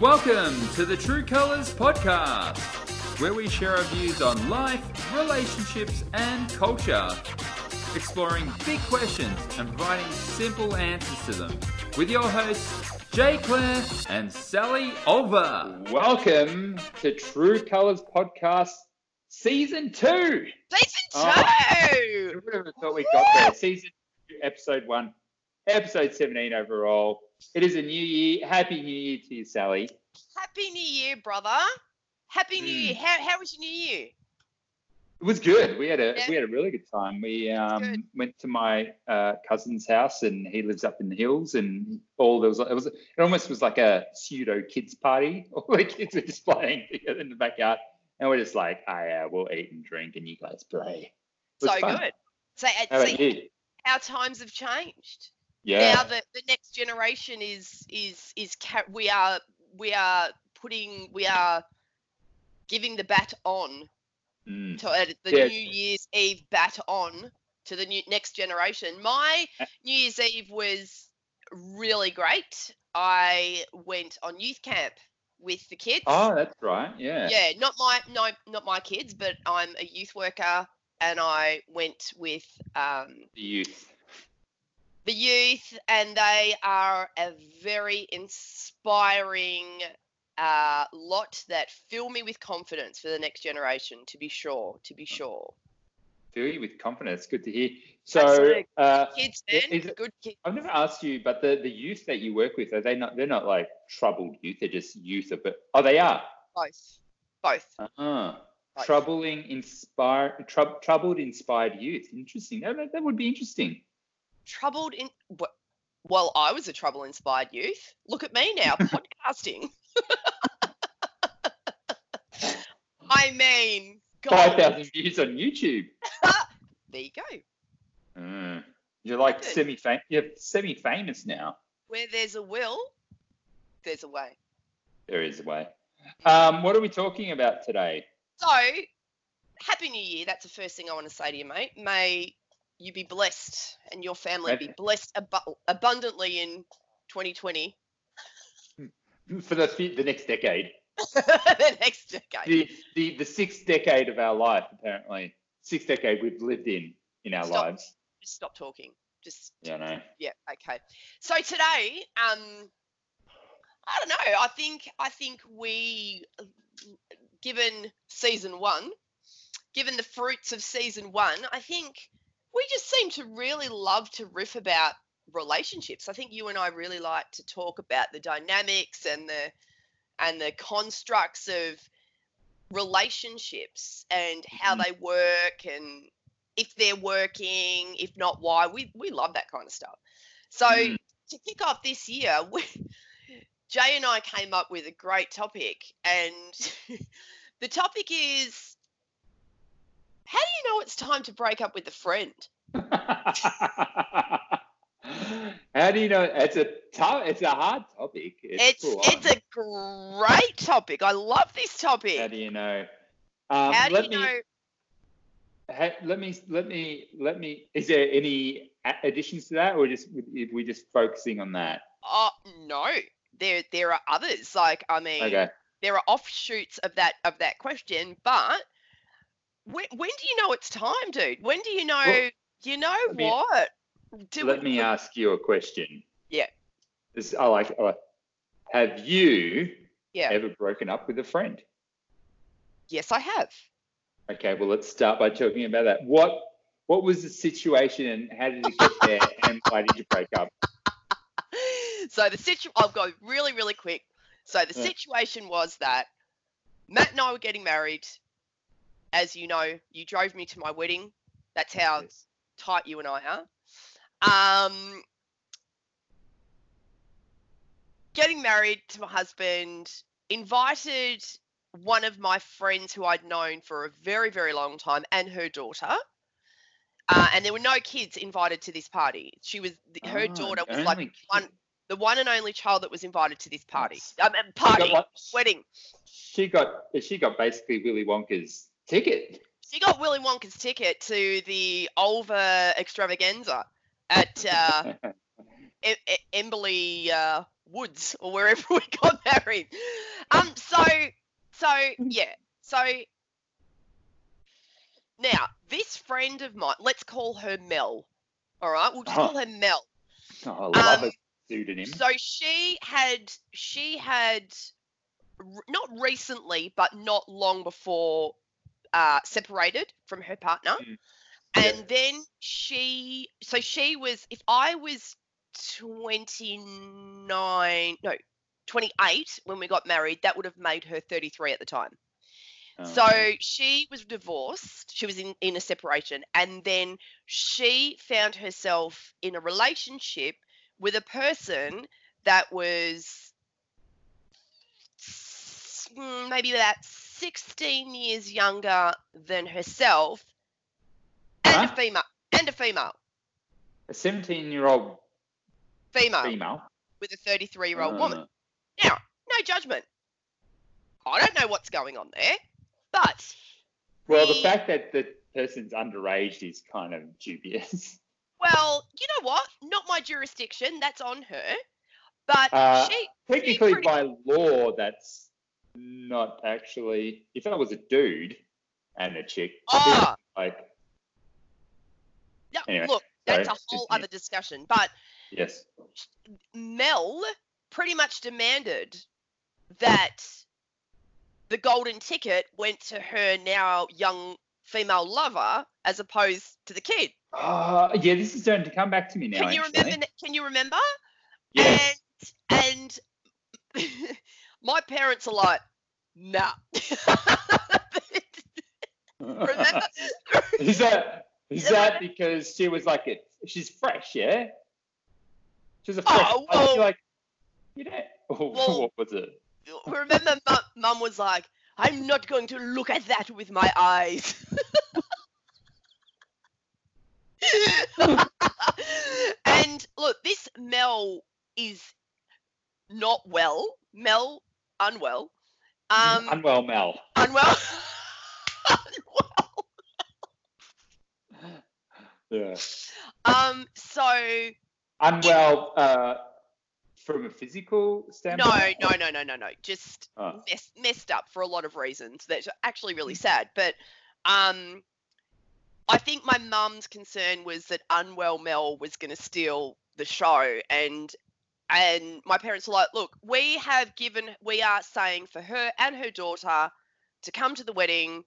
Welcome to the True Colors Podcast, where we share our views on life, relationships, and culture, exploring big questions and providing simple answers to them. With your hosts, Jay Claire and Sally Olver. Welcome to True Colors Podcast Season 2. Season Oh. two. Who would have thought we got there? Season 2, Episode 1, Episode 17 overall. It is a new year. Happy New Year to you, Sally. Happy New Year, brother. Happy New Mm. Year. How, how was your New Year? It was good. We had a Yeah. we had a really good time. We um, went to my uh, cousin's house, and he lives up in the hills. And all there was it was it almost was like a pseudo kids party. All the kids were just playing together in the backyard, and we're just like, "Oh yeah, we'll eat and drink, and you guys play." It was So fun. good. So, uh, How you? our times have changed. Yeah. Now the, the next generation is is is we are we are putting we are giving the bat on Mm. to uh, the Yeah. New Year's Eve bat on to the new next generation. My New Year's Eve was really great. I went on youth camp with the kids. Oh, that's right. Yeah. yeah, not my no, not my kids, but I'm a youth worker, and I went with um, The youth. The youth, and they are a very inspiring uh, lot that fill me with confidence for the next generation. To be sure, to be sure. Fill you with confidence. Good to hear. So, uh, Kids, man, good kids. I've never asked you, but the, the youth that you work with, are they not? They're not like troubled youth. They're just youth. But oh, they are. Both, both. Uh-huh. Both. Troubling, inspire, trou- troubled, inspired youth. Interesting. That, that would be interesting. Troubled in. Well, I was a trouble-inspired youth. Look at me now, podcasting. I mean, Five thousand views on YouTube. there you go. Uh, you're like semi famous. You're semi famous now. Where there's a will, there's a way. There is a way. Um, what are we talking about today? So, happy New Year. That's the first thing I want to say to you, mate. May you be blessed and your family be blessed abu- abundantly in 2020, For the the next decade, the next decade. the, the the sixth decade of our life, apparently, sixth decade we've lived in in our Stop. lives. Just stop talking. Just Yeah, no. yeah, okay. So today, um, I don't know. I think I think we, given season one, given the fruits of season one, I think we just seem to really love to riff about relationships. I think you and I really like to talk about the dynamics and the and the constructs of relationships and how Mhm. they work and if they're working, if not why. We we love that kind of stuff. So Mm. to kick off this year, we, Jay and I came up with a great topic, and the topic is how do you know it's time to break up with a friend? How do you know? It's a tough. It's a hard topic. It's full it's, a great topic. I love this topic. How do you know? Um, How do let you me, know? ha- let me. Let me. Let me. Is there any additions to that, or just if we just focusing on that? Oh no, there there are others. Like I mean, Okay. there are offshoots of that of that question, but when when do you know it's time, dude? When do you know? Well, you know me- what? Do let we- me ask you a question. Yeah. This, I like. I like- Have you Yeah. ever broken up with a friend? Yes, I have. Okay. Well, let's start by talking about that. What What was the situation, and how did it get there, and why did you break up? so the situ I'll go really, really quick. So the situation was that Matt and I were getting married. As you know, you drove me to my wedding. That's how Yes. tight you and I are. Um, getting married to my husband, invited one of my friends who I'd known for a very, very long time and her daughter. Uh, and there were no kids invited to this party. She was her Ah, daughter was like kid. one, the one and only child that was invited to this party. Um, um, She got party wedding. She got. She got basically Willy Wonka's ticket. She got Willy Wonka's ticket to the Olva extravaganza at uh, Emberley uh, Woods or wherever we got married. Um, so, so yeah, so now this friend of mine, let's call her Mel. All right, we'll just Uh-huh. call her Mel. Oh, I love Um, a pseudonym. So she had she had r- not recently, but not long before, uh, separated from her partner, Mm. and Yeah. then she so she was if I was twenty nine no twenty eight when we got married, that would have made her thirty three at the time. Oh, So okay. she was divorced. She was in, in a separation. And then she found herself in a relationship with a person that was mm, maybe about 16 years younger than herself and a Huh? female. And a female. a 17 year old Female female. with a 33 year old Uh, woman. Now, no judgment. I don't know what's going on there, but Well, the the- fact that the person's underage is kind of dubious. Well, you know what? Not my jurisdiction. That's on her. But Uh, she, Technically, pretty- by law, that's not actually. If I was a dude and a chick, ah, like yeah, Anyway, look, that's a whole other discussion. But yes, Mel pretty much demanded that the golden ticket went to her now young female lover as opposed to the kid. uh, yeah, this is starting to come back to me now. Can you actually. remember? Can you remember? Yes. And and my parents are like, nah. remember? is that is that because she was like it? She's fresh, yeah. She's a oh, fresh. Oh, I feel well- like you know. Well- what was it? remember mum, mum was like i'm not going to look at that with my eyes and look this mel is not well mel unwell um Unwell Mel. unwell unwell Yeah. um so Unwell uh, from a physical standpoint. no no no no no no just Oh. mess, messed up for a lot of reasons that's actually really sad but um i think my mum's concern was that unwell mel was going to steal the show and and my parents were like look we have given we are saying for her and her daughter to come to the wedding.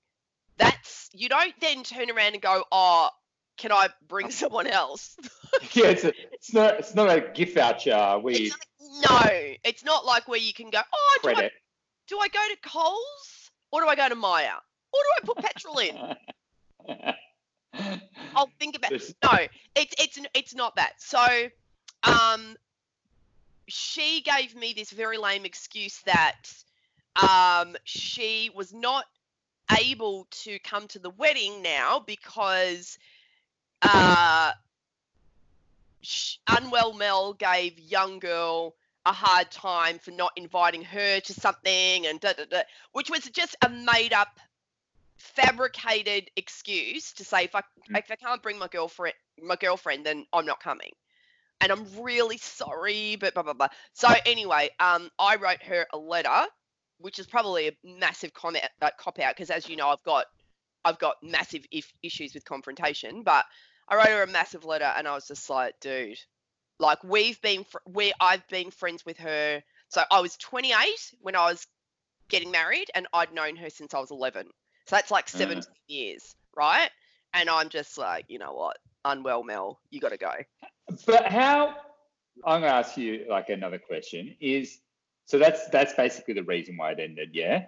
That's you don't then turn around and go oh can i bring someone else yeah, it's, a, it's not it's not a gift voucher. We it's, no it's not like where you can go oh do I, do I go to coles or do i go to Myer or do i put petrol in? I'll think about This- no, it's it's it's not that. So, um, she gave me this very lame excuse that um she was not able to come to the wedding now because uh unwell Mel gave young girl a hard time for not inviting her to something and da, da, da, which was just a made up fabricated excuse to say if I Mm. if I can't bring my girlfriend my girlfriend then I'm not coming. And I'm really sorry, but blah blah blah. So anyway, um, I wrote her a letter, which is probably a massive comment uh, cop out because as you know, I've got I've got massive if, issues with confrontation. But I wrote her a massive letter, and I was just like, dude, like we've been fr- we I've been friends with her. So I was 28 when I was getting married, and I'd known her since I was 11. So that's like Uh. 17 years, right? And I'm just like, you know what, unwell Mel, you got to go. But how? I'm gonna ask you like another question. Is so that's that's basically the reason why it ended, yeah?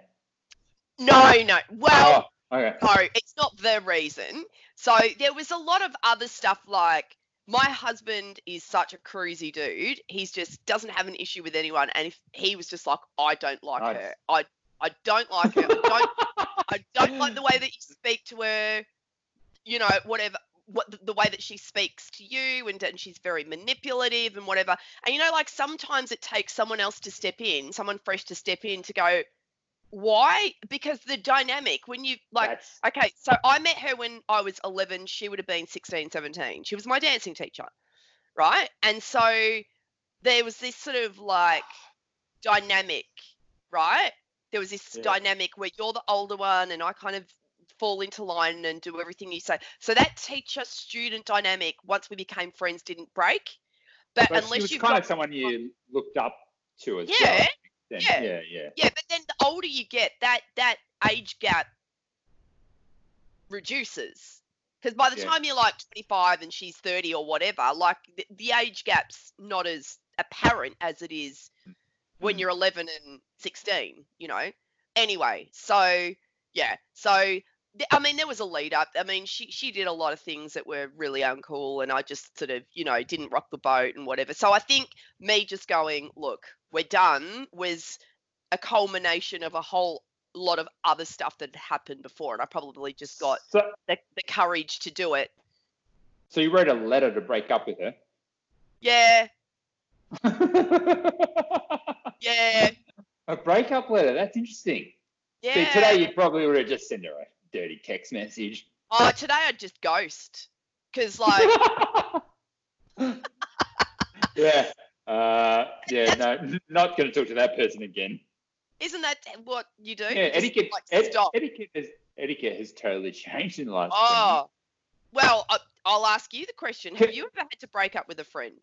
No, no. Well, Oh, okay. no, it's not the reason. So there was a lot of other stuff like my husband is such a cruisy dude. He's just doesn't have an issue with anyone, and if he was just like, I don't like Nice. her. I I don't like her. I don't I don't like the way that you speak to her. You know, whatever. What the, the way that she speaks to you, and, and she's very manipulative and whatever. And you know, like sometimes it takes someone else to step in, someone fresh to step in to go. Why? Because the dynamic when you like That's- Okay, so I met her when I was 11. She would have been 16, 17. She was my dancing teacher, right? And so there was this sort of like dynamic, right? There was this Yeah. dynamic where you're the older one and I kind of fall into line and do everything you say. So that teacher student dynamic, once we became friends, didn't break. But, But unless you've kind got of someone you looked up to as Yeah, well. Then, yeah. yeah, yeah. Yeah, but then the older you get, that that age gap reduces. Because by the Yeah. time you're like 25 and she's 30 or whatever, like the, the age gap's not as apparent as it is when Mm. you're 11 and 16, you know? Anyway, so yeah, so I mean, there was a lead up. I mean, she she did a lot of things that were really uncool, and I just sort of, you know, didn't rock the boat and whatever. So I think me just going, look, we're done, was a culmination of a whole lot of other stuff that had happened before, and I probably just got So, the, the courage to do it. so you wrote a letter to break up with her. Yeah, yeah, a breakup letter. That's interesting. yeah. See, today you probably would have just sent her a dirty text message. Oh, today I'd just ghost, because like. yeah. Uh, yeah. No, not going to talk to that person again. Isn't that what you do? Yeah. You Etiquette. like, ed- etiquette has etiquette has totally changed in the last. Oh, well, I, I'll ask you the question. Have you ever had to break up with a friend?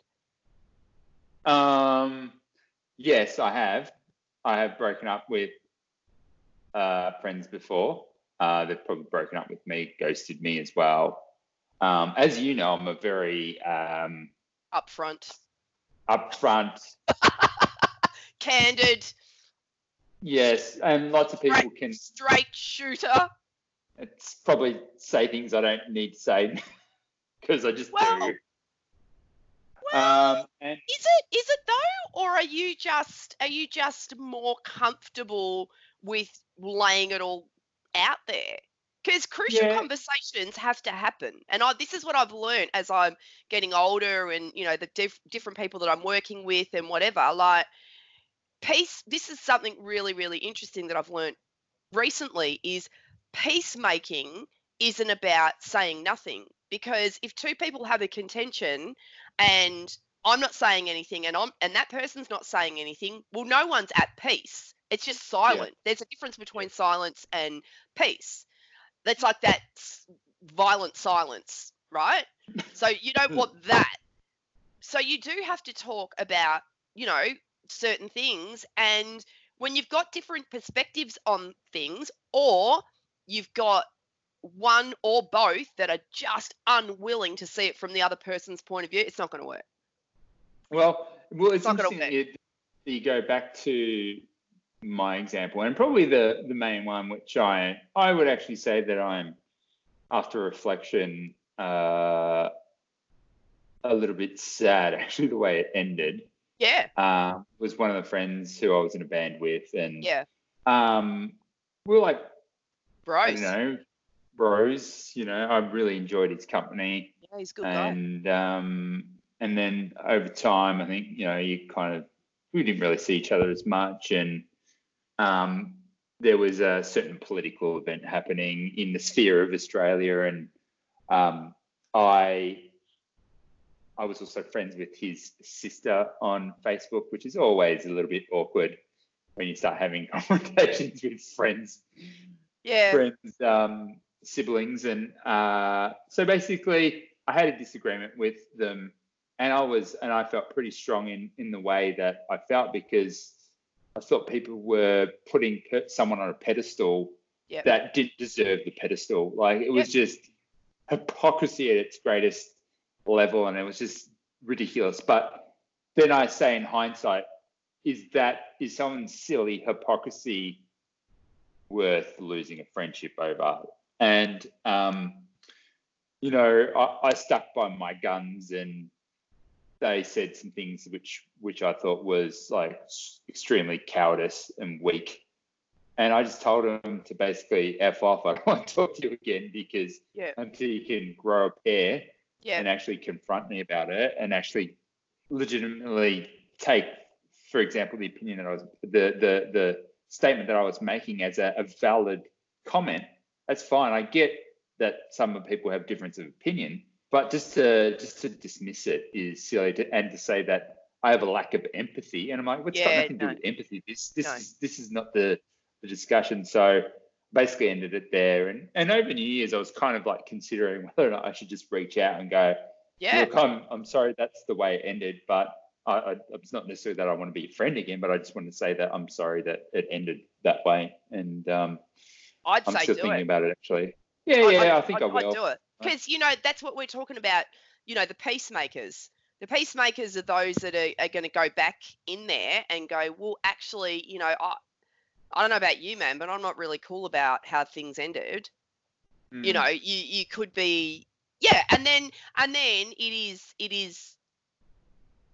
Um, yes, I have. I have broken up with uh, friends before. Uh, they've probably broken up with me, ghosted me as well. Um, as you know, I'm a very um, Upfront, upfront. candid, Yes, and lots of people can. straight shooter. It's probably say things I don't need to say because I just Well, do. Well, Um, and is it is it though, or are you just are you just more comfortable with laying it all out there? Because crucial Yeah. conversations have to happen, and I, this is what I've learned as I'm getting older, and you know the diff- different people that I'm working with and whatever. Like peace. This is something really really interesting that I've learned recently. Is peacemaking isn't about saying nothing because if two people have a contention and I'm not saying anything and I'm and that person's not saying anything, well no one's at peace. It's just silent. There's a difference between silence and peace. That's like that violent silence, right? So you don't want that. So you do have to talk about, you know, certain things and when you've got different perspectives on things or you've got one or both that are just unwilling to see it from the other person's point of view, it's not going to work. well, well, it's not interesting you go back to my example, and probably the the main one, which I I would actually say that I'm after reflection uh, a little bit sad actually the way it ended. Yeah, Um, was one of the friends who I was in a band with, and yeah, um, we we're like bros. don't know bros. You know, I really enjoyed his company. Yeah, he's a good guy. and um, and then over time, I think you know you kind of we didn't really see each other as much, and um, there was a certain political event happening in the sphere of Australia, and um, I I was also friends with his sister on Facebook, which is always a little bit awkward when you start having conversations with friends. Yeah, friends, um, siblings, and uh, so basically, I had a disagreement with them, and I was, and I felt pretty strong in in the way that I felt because I thought people were putting someone on a pedestal Yep. that didn't deserve the pedestal. Like it was just hypocrisy at its greatest level, and it was just ridiculous. But then I say, in hindsight, is that is someone's silly hypocrisy worth losing a friendship over? And um, you know, I, I stuck by my guns, and they said some things which which I thought was like extremely cowardice and weak. And I just told them to basically f off. I don't want to talk to you again because Yeah. until you can grow a pair yeah, and actually confront me about it and actually legitimately take, for example, the opinion that I was the the the statement that I was making as a, a valid comment, that's fine. I get that some people have difference of opinion, but just to just to dismiss it is silly to, and to say that I have a lack of empathy, and I'm like, what's got Yeah, nothing to do with empathy? This this No. is this is not the the discussion. So basically ended it there. And and over New Years, I was kind of like considering whether or not I should just reach out and go, Yeah. look, I'm I'm sorry that's the way it ended, but I, I it's not necessarily that I want to be a friend again, but I just want to say that I'm sorry that it ended that way. And um, I'd I'm say still thinking it. about it actually. Yeah, yeah, I'd- I think I I'd- I'd will. do it because you know that's what we're talking about. You know, the peacemakers. The peacemakers are those that are, are going to go back in there and go, well, actually, you know, I, I don't know about you, man, but I'm not really cool about how things ended. You Mm. know, you you could be, yeah, and then and then it is it is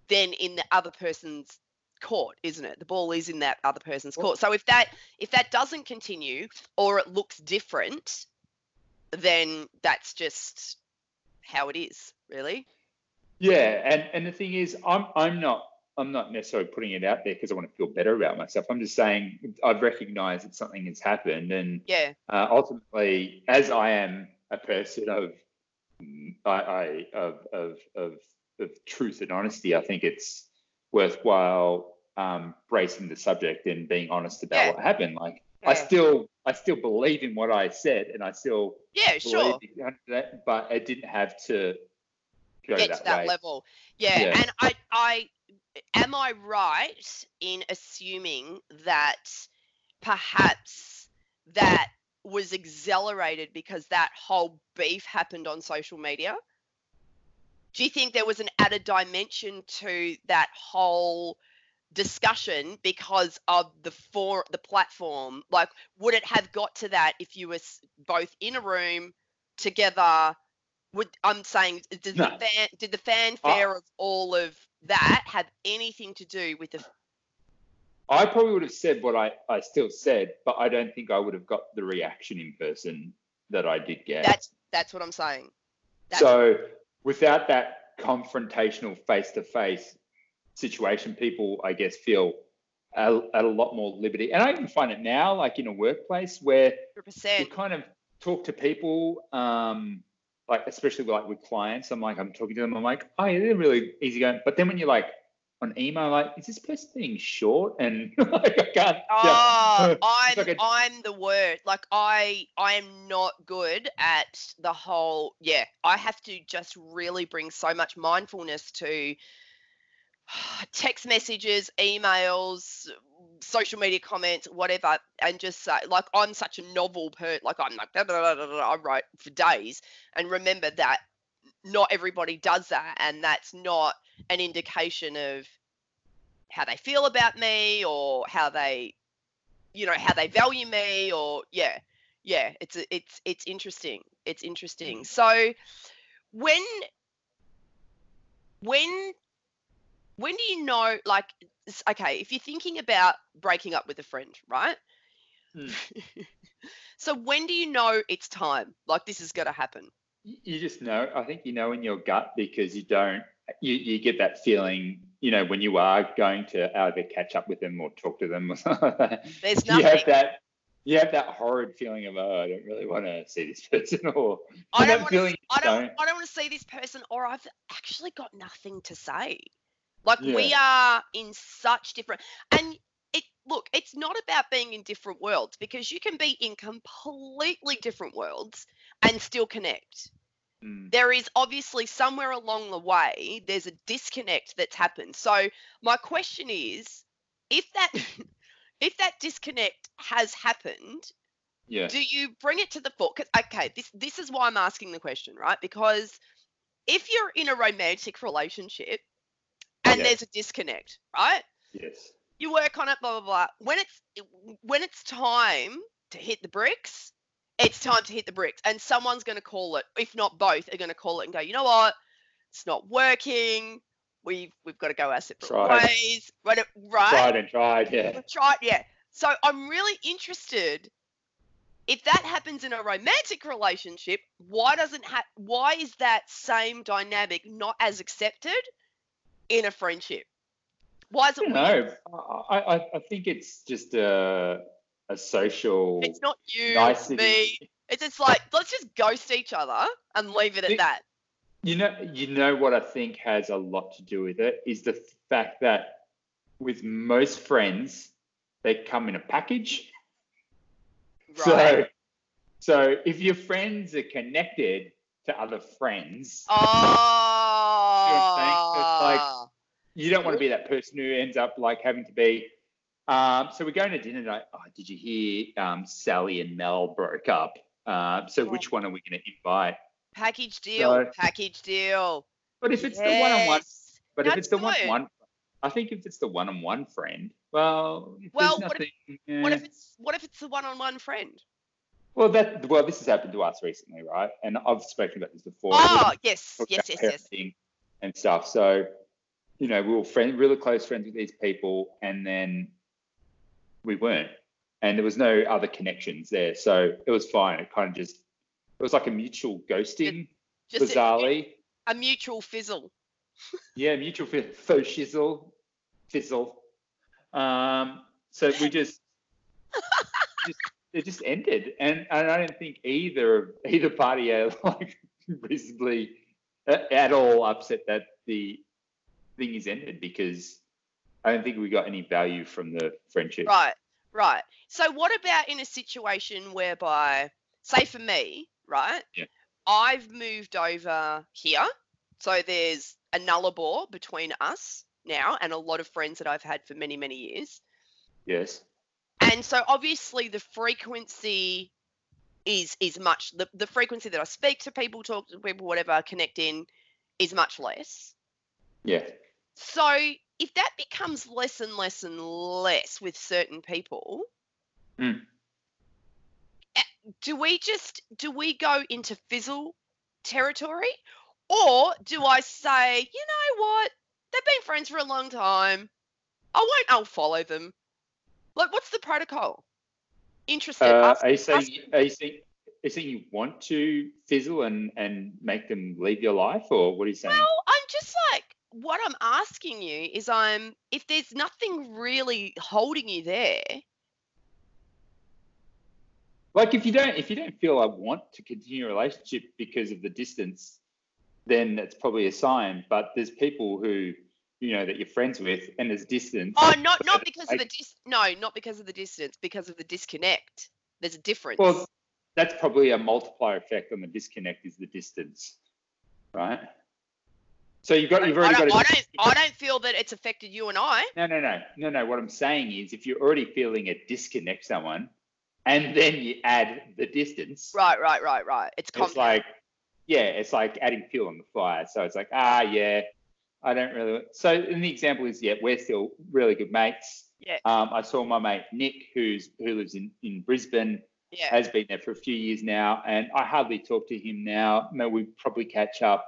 then in the other person's court, isn't it? The ball is in that other person's court. So if that if that doesn't continue or it looks different, then that's just how it is, really. Yeah, and and the thing is, I'm I'm not I'm not necessarily putting it out there because I want to feel better about myself. I'm just saying I've recognised that something has happened, and Yeah, uh, ultimately, as I am a person of I, I of, of of of truth and honesty, I think it's worthwhile um, bracing the subject and being honest about Yeah. what happened. Like I still I still believe in what I said, and I still yeah, sure. that, but it didn't have to go Get that, to that way. level. Yeah, Yeah. and I I am I right in assuming that perhaps that was accelerated because that whole beef happened on social media? Do you think there was an added dimension to that whole discussion because of the for the platform? Like, would it have got to that if you were both in a room together? Would I'm saying, did No. the fan did the fanfare of all of that have anything to do with the? I probably would have said what I, I still said, but I don't think I would have got the reaction in person that I did get. That's that's what I'm saying. That's, so without that confrontational face to face situation, people, I guess, feel at, a lot more liberty. And I even find it now, like in a workplace where you 100%. kind of talk to people, um, like especially like with clients. I'm like, I'm talking to them. I'm like, oh, yeah, they're really easygoing. But then when you're like on email, like, is this person being short? And like, I can't. Oh, It's I'm like a- I'm the word. Like I I am not good at the whole. Yeah, I have to just really bring so much mindfulness to text messages, emails, social media comments, whatever, and just say like I'm such a novel per. Like I'm like da, da, da, I write for days, and remember that not everybody does that, and that's not an indication of how they feel about me or how they you know how they value me or yeah yeah it's it's it's interesting it's interesting mm. so when when when do you know like okay if you're thinking about breaking up with a friend right Hmm. so when do you know it's time like this is going to happen You just know. I think you know in your gut because you don't. You, you get that feeling, you know, when you are going to either catch up with them or talk to them or something like that. You have that. You have that horrid feeling of, oh, I don't really want to see this person, or I don't want feeling to. I don't. I don't want to see this person, or I've actually got nothing to say. Like we are in such different, and it look. It's not about being in different worlds because you can be in completely different worlds and still connect. Mm. There is obviously somewhere along the way there's a disconnect that's happened. So my question is, if that if that disconnect has happened, Yeah. do you bring it to the fore? okay, this this is why I'm asking the question, right? Because if you're in a romantic relationship and Yeah. there's a disconnect, right? Yes. You work on it, blah blah blah. When it's when it's time to hit the bricks, it's time to hit the bricks, and someone's going to call it. If not both, are going to call it and go, you know what? It's not working. We've we've got to go our separate Tried. ways. Right? Right? Tried and tried. Yeah. We've tried, yeah. So I'm really interested. If that happens in a romantic relationship, why doesn't ha- why is that same dynamic not as accepted in a friendship? Why is it know. I, I, I think it's just a, a social It's not you, nicety. me. It's just like let's just ghost each other and leave it at that. You know, you know what I think has a lot to do with it is the fact that with most friends, they come in a package. So, Right. so if your friends are connected to other friends, Oh. Like- you don't want to be that person who ends up like having to be. Um, so we're going to dinner tonight. Oh, did you hear um, Sally and Mel broke up? Uh, so Oh. which one are we going to invite? package deal. So- package deal. But if it's the one-on-one, Yes. but if it's the one-on-one, I think if it's the one-on-one friend, well, if Well, there's what nothing. What eh. if it's what if it's the one-on-one friend? Well, that well, this has happened to us recently, right? And I've spoken about this before. Oh, yes, yes, yes, yes. And stuff. So, you know, we were friend, really close friends with these people, and then we weren't, and there was no other connections there, so it was fine. It kind of just it was like a mutual ghosting, Just bizarrely. a mutual fizzle. Yeah, mutual fi- faux shizzle, fizzle. Um, so we just, just it just ended, and, and I don't think either either party are like reasonably a- at all upset that the thing is ended because I don't think we got any value from the friendship. Right, right. So what about in a situation whereby, say for me, right? Yeah. I've moved over here, so there's a nullarbor between us now, and a lot of friends that I've had for many, many years. Yes. And so obviously the frequency is is much the, the frequency that I speak to people, talk to people, whatever, connect in is much less. Yeah. So if that becomes less and less and less with certain people, Mm. do we just do we go into fizzle territory, or do I say, you know what, they've been friends for a long time, I won't, I'll follow them. Like, what's the protocol? Interested. Uh, you saying you saying are you saying you want to fizzle and and make them leave your life, or what are you saying? Well, I'm just like, what I'm asking you is, I'm if there's nothing really holding you there, like if you don't if you don't feel I want to continue a relationship because of the distance, then that's probably a sign. But there's people who you know that you're friends with, and there's distance. oh, not not because of the dis, no, not because of the distance, because of the disconnect. There's a difference. Well, that's probably a multiplier effect on the disconnect is the distance, right? So you've got you've I already don't, got. I A, don't, I don't feel that it's affected you and I. no, no, no, no, no. What I'm saying is, if you're already feeling a disconnect someone, and then you add the distance, Right, right, right, right. It's it's like yeah it's like adding fuel on the fire so it's like ah yeah i don't really so and the example is yeah we're still really good mates Yeah. um, i saw my mate nick who's who lives in in brisbane yeah. has been there for a few years now and i hardly talk to him now no we probably catch up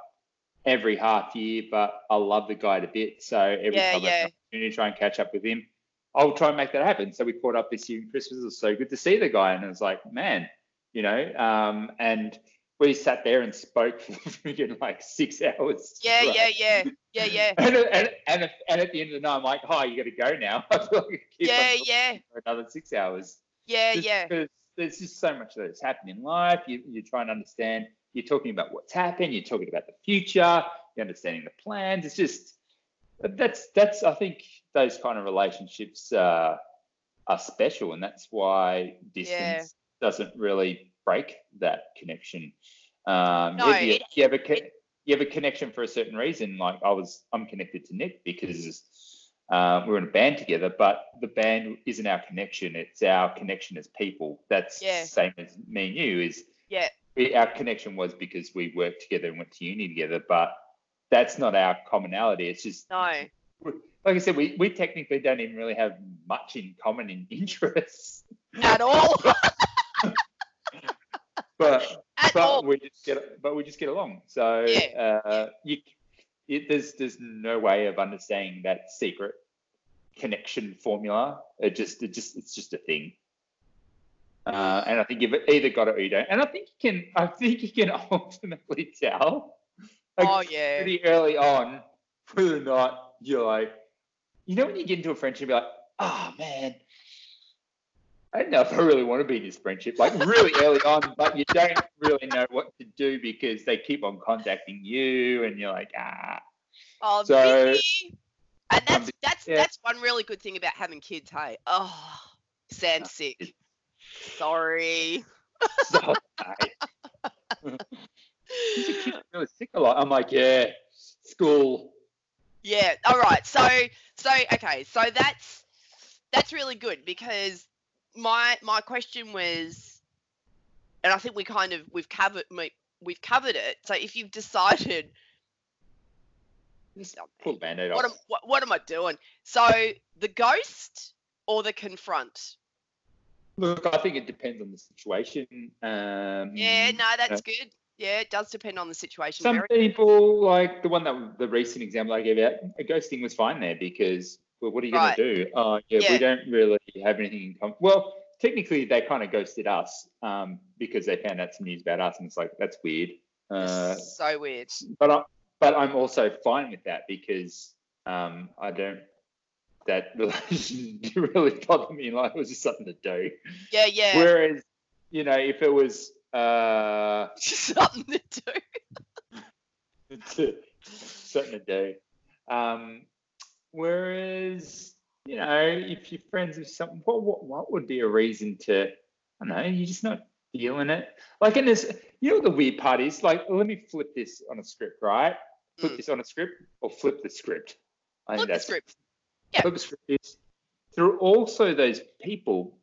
every half year but i love the guy to bit so every Yeah, time i yeah. have an opportunity to try and catch up with him i'll try and make that happen so we caught up this year in christmas it was so good to see the guy and it was like man you know um, and we sat there and spoke for like six hours. Yeah, straight. yeah, yeah, yeah, yeah. And, and, and, and at the end of the night, I'm like, oh, you got to go now. I feel like I keep on Yeah, yeah, For another six hours. yeah, Just yeah. Because there's just so much that's happened in life. You, you're trying to understand. You're talking about what's happened. You're talking about the future. You're understanding the plans. It's just that's that's. I think those kind of relationships uh, are special, and that's why distance doesn't really break that connection. Um, No, it- you have a co- you have a connection for a certain reason. Like I was, I'm connected to Nick because uh, we're in a band together, but the band isn't our connection. It's our connection as people. That's Yeah. same as me and you. Is Yeah. we, our connection was because we worked together and went to uni together, but that's not our commonality. It's just No. like I said, we, we technically don't even really have much in common in interests, At all. but At but all. we just get but we just get along. So Yeah. uh, you, it, there's there's no way of understanding that secret connection formula. It just it just it's just a thing. Uh, and I think you've either got it or you don't. And I think you can I think you can ultimately tell. like, oh yeah. pretty early on whether or not you're like, you know, when you get into a friendship, you're like, oh man, I don't know if I really want to be in this friendship. Like really early on, but you don't really know what to do because they keep on contacting you, and you're like, ah. Oh, So-. And that's that's yeah. that's one really good thing about having kids. Hey, oh, Sam's sick. Sorry. So, mate. These are kids really sick a lot. I'm like, yeah, school. Yeah. All right. So so okay. So that's that's really good because my my question was, and I think we kind of we've covered we- we've covered it. So if you've decided, pull band-aid what off. am what, what am I doing? So the ghost or the confront? Look, I think it depends on the situation. Um, Yeah. No, that's yeah. good. Yeah, it does depend on the situation. Some people, like the one that the recent example I gave out, a ghosting was fine there because, well, what are you Right. going to do? Oh, yeah, Yeah. we don't really have anything in common. Well, technically, they kind of ghosted us um, because they found out some news about us, and it's like that's weird. Uh, so weird. but I, but I'm also fine with that because um, I don't. That relation didn't really bother me. Like it was just something to do. Yeah, yeah. Whereas, you know, if it was uh, Something to do. something to do. Um, whereas, you know, if you're friends with something, what, what what would be a reason to? I don't know. You're just not feeling it. Like, and this, you know, the weird part is. Like, let me flip this on a script, right? Flip Mm. this on a script, or flip the script. I Flip the that's- script. Yeah. Flip the script is there are also those people.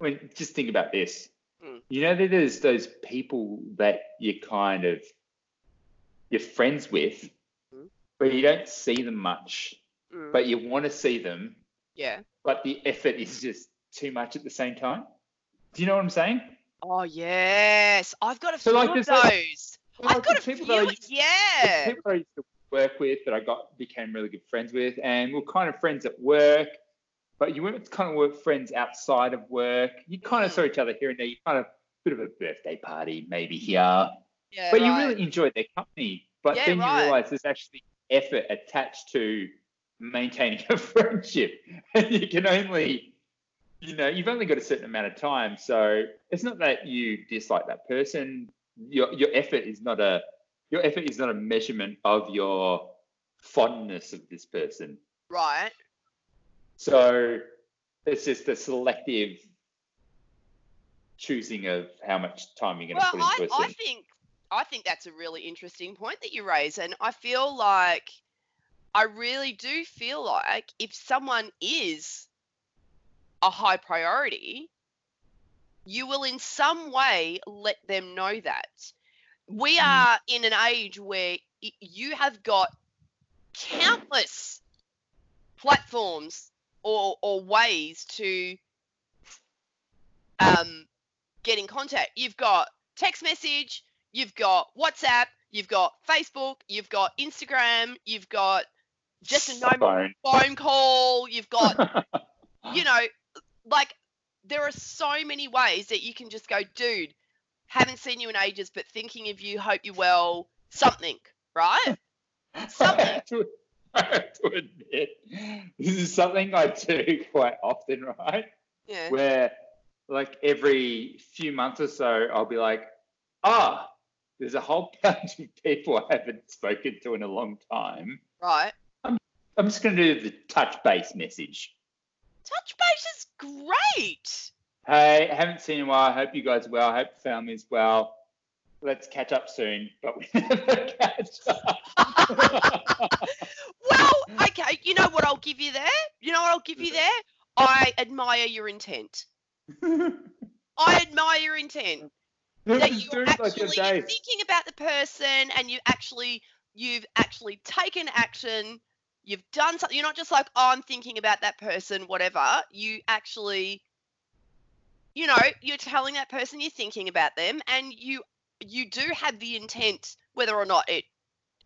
I mean, just think about this. Mm. You know that there's those people that you kind of you're friends with. But you don't see them much, Mm, but you want to see them, yeah. but the effort is just too much at the same time. Do you know what I'm saying? Oh yes, I've got a So, few like, of those. that- I've got a few. that used- Yeah. people I used to work with that I got became really good friends with, and we're kind of friends at work, but you weren't kind of work friends outside of work. You kind of Mm. saw each other here and there. You kind of bit of a birthday party maybe here, Yeah. but you really enjoyed their company. But Yeah, then right. you realize there's actually effort attached to maintaining a friendship, and you can only. You know, you've only got a certain amount of time, so it's not that you dislike that person. Your your effort is not a your effort is not a measurement of your fondness of this person. right. So it's just a selective choosing of how much time you're going to Well, put I, into a I think I think that's a really interesting point that you raise, and I feel like I really do feel like if someone is a high priority, you will in some way let them know that. We Mm. are in an age where you have got countless platforms or, or ways to um, get in contact. You've got text message, you've got WhatsApp, you've got Facebook, you've got Instagram, you've got just a normal phone. phone call, you've got, you know, like there are so many ways that you can just go, dude, haven't seen you in ages, but thinking of you, hope you're well, something, right? Something. to, I have to admit, this is something I do quite often, right? Yeah. Where, like, every few months or so, I'll be like, ah, there's a whole bunch of people I haven't spoken to in a long time. Right. I'm just going to do the touch base message. Touch base is great. Hey, haven't seen you in a while. Hope you guys are well. Hope the family's well. Let's catch up soon, but we never catch up. Well, okay, you know what I'll give you there? You know what I'll give you there? I admire your intent. I admire your intent. That you're actually you're thinking about the person and you actually you've actually taken action you've done something you're not just like oh i'm thinking about that person whatever you actually you know you're telling that person you're thinking about them and you you do have the intent whether or not it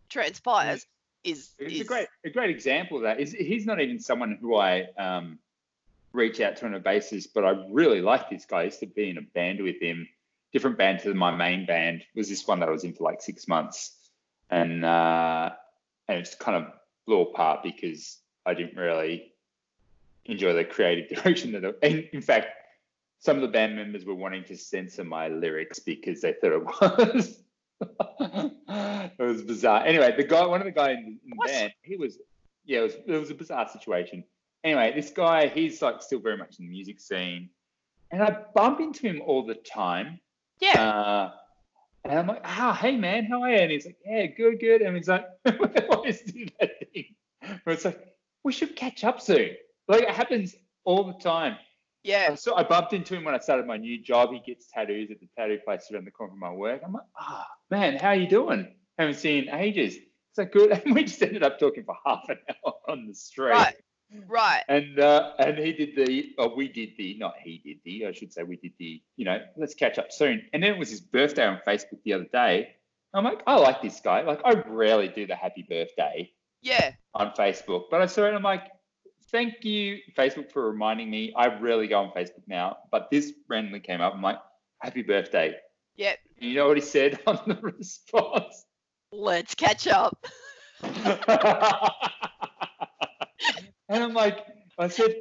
transpires is, It's is a great, a great example of that. Is he's not even someone who I um, reach out to on a basis, but I really like this guy. I used to be in a band with him, different band to my main band. Was this one that I was in for like six months, and uh, and it just kind of blew apart because I didn't really enjoy the creative direction that. I, and in fact, some of the band members were wanting to censor my lyrics because they thought it was. it was bizarre. Anyway, the guy, one of the guys in, in the band, he was yeah, it was it was a bizarre situation. Anyway, this guy, he's like still very much in the music scene, and I bump into him all the time. Yeah. Uh, and I'm like, ah, hey man, how are you? And he's like, yeah, good, good. And he's like, we always do that thing. Where it's like, we should catch up soon. Like it happens all the time. yeah. So I bumped into him when I started my new job. He gets tattoos at the tattoo place around the corner from my work. I'm like, ah, man, how are you doing? Haven't seen ages. It's like good. And we just ended up talking for half an hour on the street. Right. Right. And uh, and he did the, oh, we did the, not he did the, I should say we did the, you know, let's catch up soon. And then it was his birthday on Facebook the other day. I'm like, I like this guy. Like, I rarely do the happy birthday Yeah. on Facebook, but I saw it and I'm like, thank you, Facebook, for reminding me. I rarely go on Facebook now, but this randomly came up. I'm like, happy birthday. Yep. And you know what he said on the response? Let's catch up. and I'm like, I said,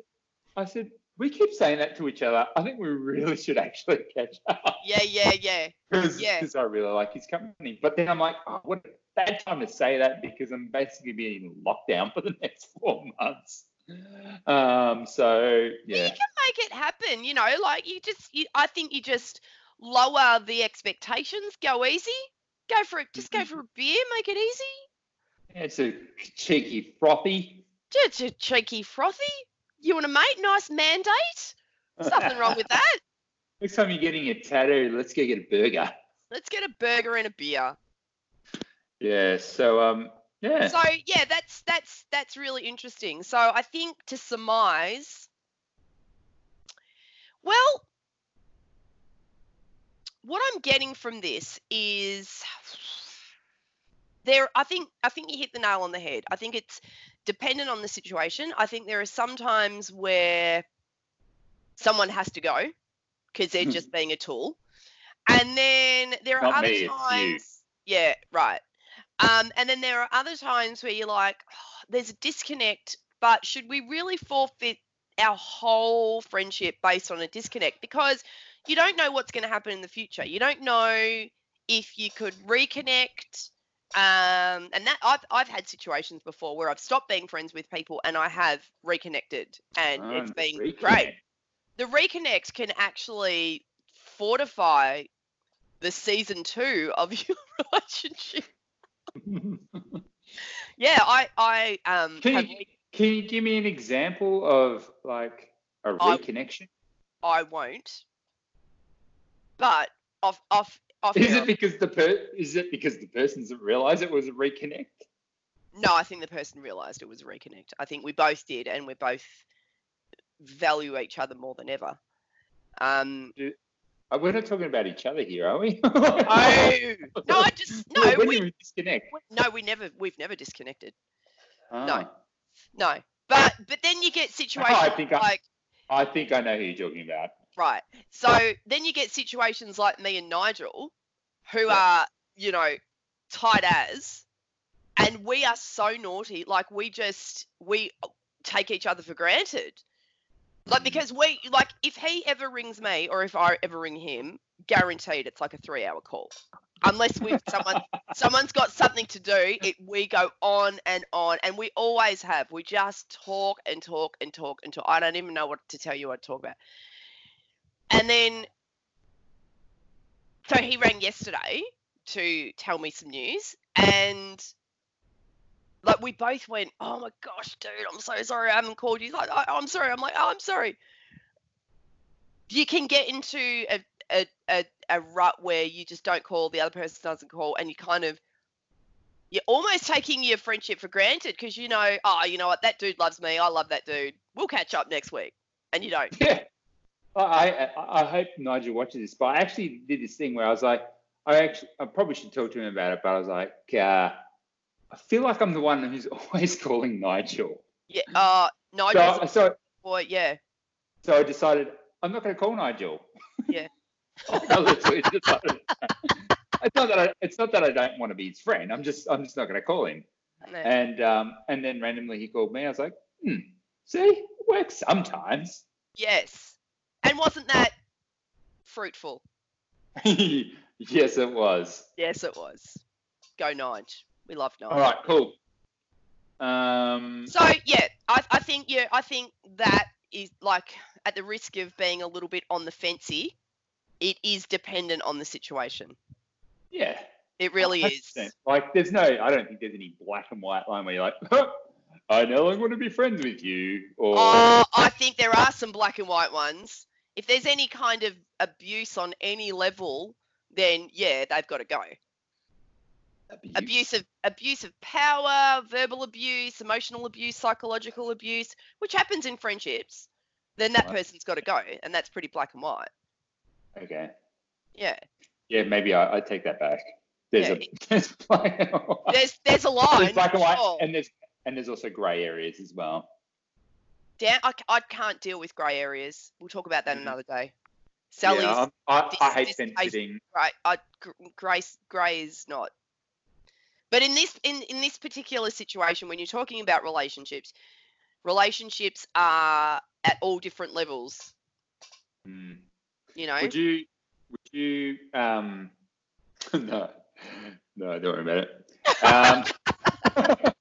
I said, we keep saying that to each other. I think we really should actually catch up Yeah, yeah, yeah. because Yeah. I really like his company. But then I'm like, oh, what a bad time to say that because I'm basically being in lockdown for the next four months. Um, so yeah, You can make it happen, you know, like you just you, I think you just lower the expectations, go easy. Go for it, just go for a beer, make it easy. it's a cheeky frothy. A cheeky frothy. You want a mate? Nice mandate. There's nothing wrong with that. Next time you're getting a tattoo, let's go get a burger. Let's get a burger and a beer. Yeah. So um, yeah. So yeah, that's that's that's really interesting. So I think to surmise, well, what I'm getting from this is there. I think I think you hit the nail on the head. I think it's dependent on the situation. I think there are some times where someone has to go because they're Hmm. just being a tool, and then there are Not other me, times. Yeah, right. Um, and then there are other times where you're like, "Oh, there's a disconnect, but should we really forfeit our whole friendship based on a disconnect? Because you don't know what's going to happen in the future. You don't know if you could reconnect. Um, and that I've, I've had situations before where I've stopped being friends with people and I have reconnected, and it's been reconnect. great. The reconnect can actually fortify the season two of your relationship. Yeah, I I um Can you- Can you give me an example of like a reconnection? I won't. But off off Is it because the per- is it because the person doesn't realize it was a reconnect? no, I think the person realised it was a reconnect. I think we both did, and we both value each other more than ever. Um, Uh, We're not talking about each other here, are we? oh, no, I just no, when we, you disconnect. we- no, we never, we've never disconnected. Ah, No, but but then you get situations Oh, think I- like I think I know who you're talking about. Right. So then you get situations like me and Nigel, who are you know tight as, and we are so naughty. Like we just we take each other for granted. Like mm. because we like if he ever rings me or if I ever ring him, guaranteed it's like a three hour call. Unless we someone someone's got something to do, it we go on and on and we always have. We just talk and talk and talk and talk. I don't even know what to tell you to talk about. And then so he rang yesterday to tell me some news and like we both went, oh my gosh, dude, I'm so sorry I haven't called you. He's like, "I- I'm sorry. I'm like, oh, I'm sorry. You can get into a, a, a, a rut where you just don't call, the other person doesn't call, and you kind of, you're almost taking your friendship for granted because you know, oh, you know what, that dude loves me. I love that dude. We'll catch up next week. And you don't. Yeah. I, I I hope Nigel watches this, but I actually did this thing where I was like, I actually I probably should talk to him about it, but I was like, uh, I feel like I'm the one who's always calling Nigel. Yeah. Uh, Nigel's So, so boy. Yeah. so I decided I'm not going to call Nigel. Yeah. I literally decided. it's not that I, it's not that I don't want to be his friend. I'm just I'm just not going to call him. No. And um and then randomly he called me. I was like, hmm, see, it works sometimes. Yes. And wasn't that fruitful? yes, it was. Yes, it was. Go Nige. We love Nige. All right, cool. Um, So yeah, I, I think yeah, I think that is like at the risk of being a little bit on the fancy, it is dependent on the situation. yeah, It really is. 100%. Like, there's no, I don't think there's any black and white line where you're like, I no longer want to be friends with you, or Oh, I think there are some black and white ones. If there's any kind of abuse on any level, then yeah, they've got to go. Abuse of abuse of power, verbal abuse, emotional abuse, psychological abuse, which happens in friendships, then that Right. person's got to go, and that's pretty black and white. Okay. Yeah, Yeah, maybe I, I take that back. There's Yeah, a there's black and white. there's there's a line. There's black and white, sure. and there's and there's also grey areas as well. Damn, I, I can't deal with grey areas. We'll talk about that Mhm. another day. Sally's yeah, I, I hate fence sitting. grey. I, gr- grey, grey is not. But in this in, in this particular situation, when you're talking about relationships, relationships are at all different levels. Hmm. You know. Would you would you um no no don't worry about it. Um,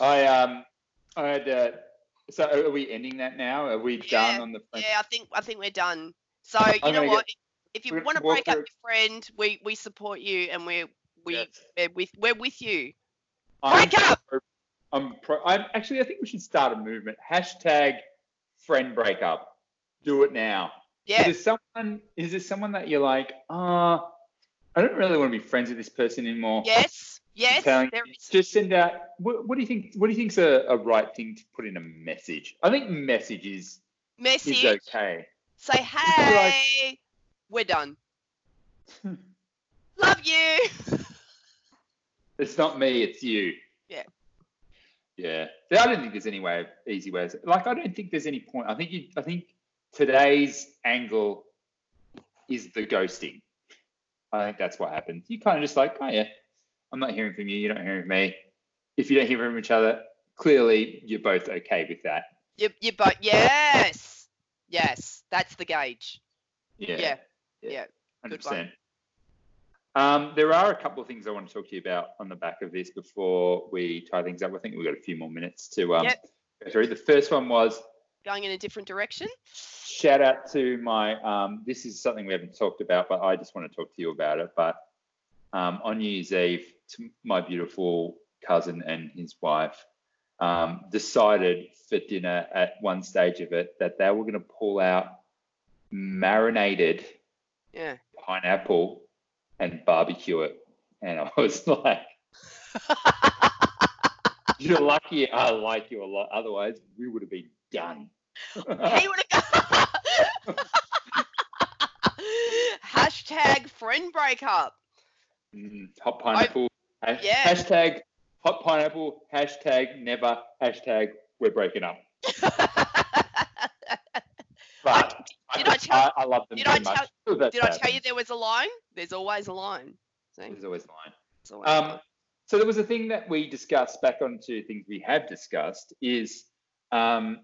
I um I had uh, so are we ending that now? Are we Yeah, done on the front? yeah, I think I think we're done. So you I'm know what? If you want to break up your friend, we we support you and we're we Yes. we're with we're with you. I'm Break up! pro- I'm pro. I'm actually. I think we should start a movement. Hashtag friend breakup. Do it now. Yeah. Is there someone? Is there someone that you're like? Ah, I don't really want to be friends with this person anymore. Yes. Yes. telling There you- Just send out. What, what do you think? What do you think's a, a right thing to put in a message? I think message is Message. is okay. Say be like- hey. We're done. Hmm. Love you. It's not me. It's you. Yeah. Yeah. I don't think there's any way of easy ways. Like I don't think there's any point. I think you. I think today's angle is the ghosting. I think that's what happens. You kind of just like, oh yeah, I'm not hearing from you. You don't hear from me. If you don't hear from each other, clearly you're both okay with that. You you both. Yes. Yes. That's the gauge. Yeah. Yeah. Yeah. Hundred percent. Um, there are a couple of things I want to talk to you about on the back of this before we tie things up. I think we've got a few more minutes to um, Yep. go through. The first one was Going in a different direction. shout out to my. Um, this is something we haven't talked about, but I just want to talk to you about it. But um, on New Year's Eve, to my beautiful cousin and his wife um, decided for dinner at one stage of it that they were going to pull out marinated Yeah. pineapple and barbecue it. And I was like, you're lucky I like you a lot. Otherwise, we would have been done. he would have. Hashtag friend breakup. Mm, hot pineapple. Yeah. Hashtag hot pineapple. Hashtag never. Hashtag we're breaking up. But did I tell- I, love them did so I tell- that's Did I tell you there was a line? There's always a line. See? There's always a line. Always a Um, line. so there was a thing that we discussed back onto things we have discussed is um,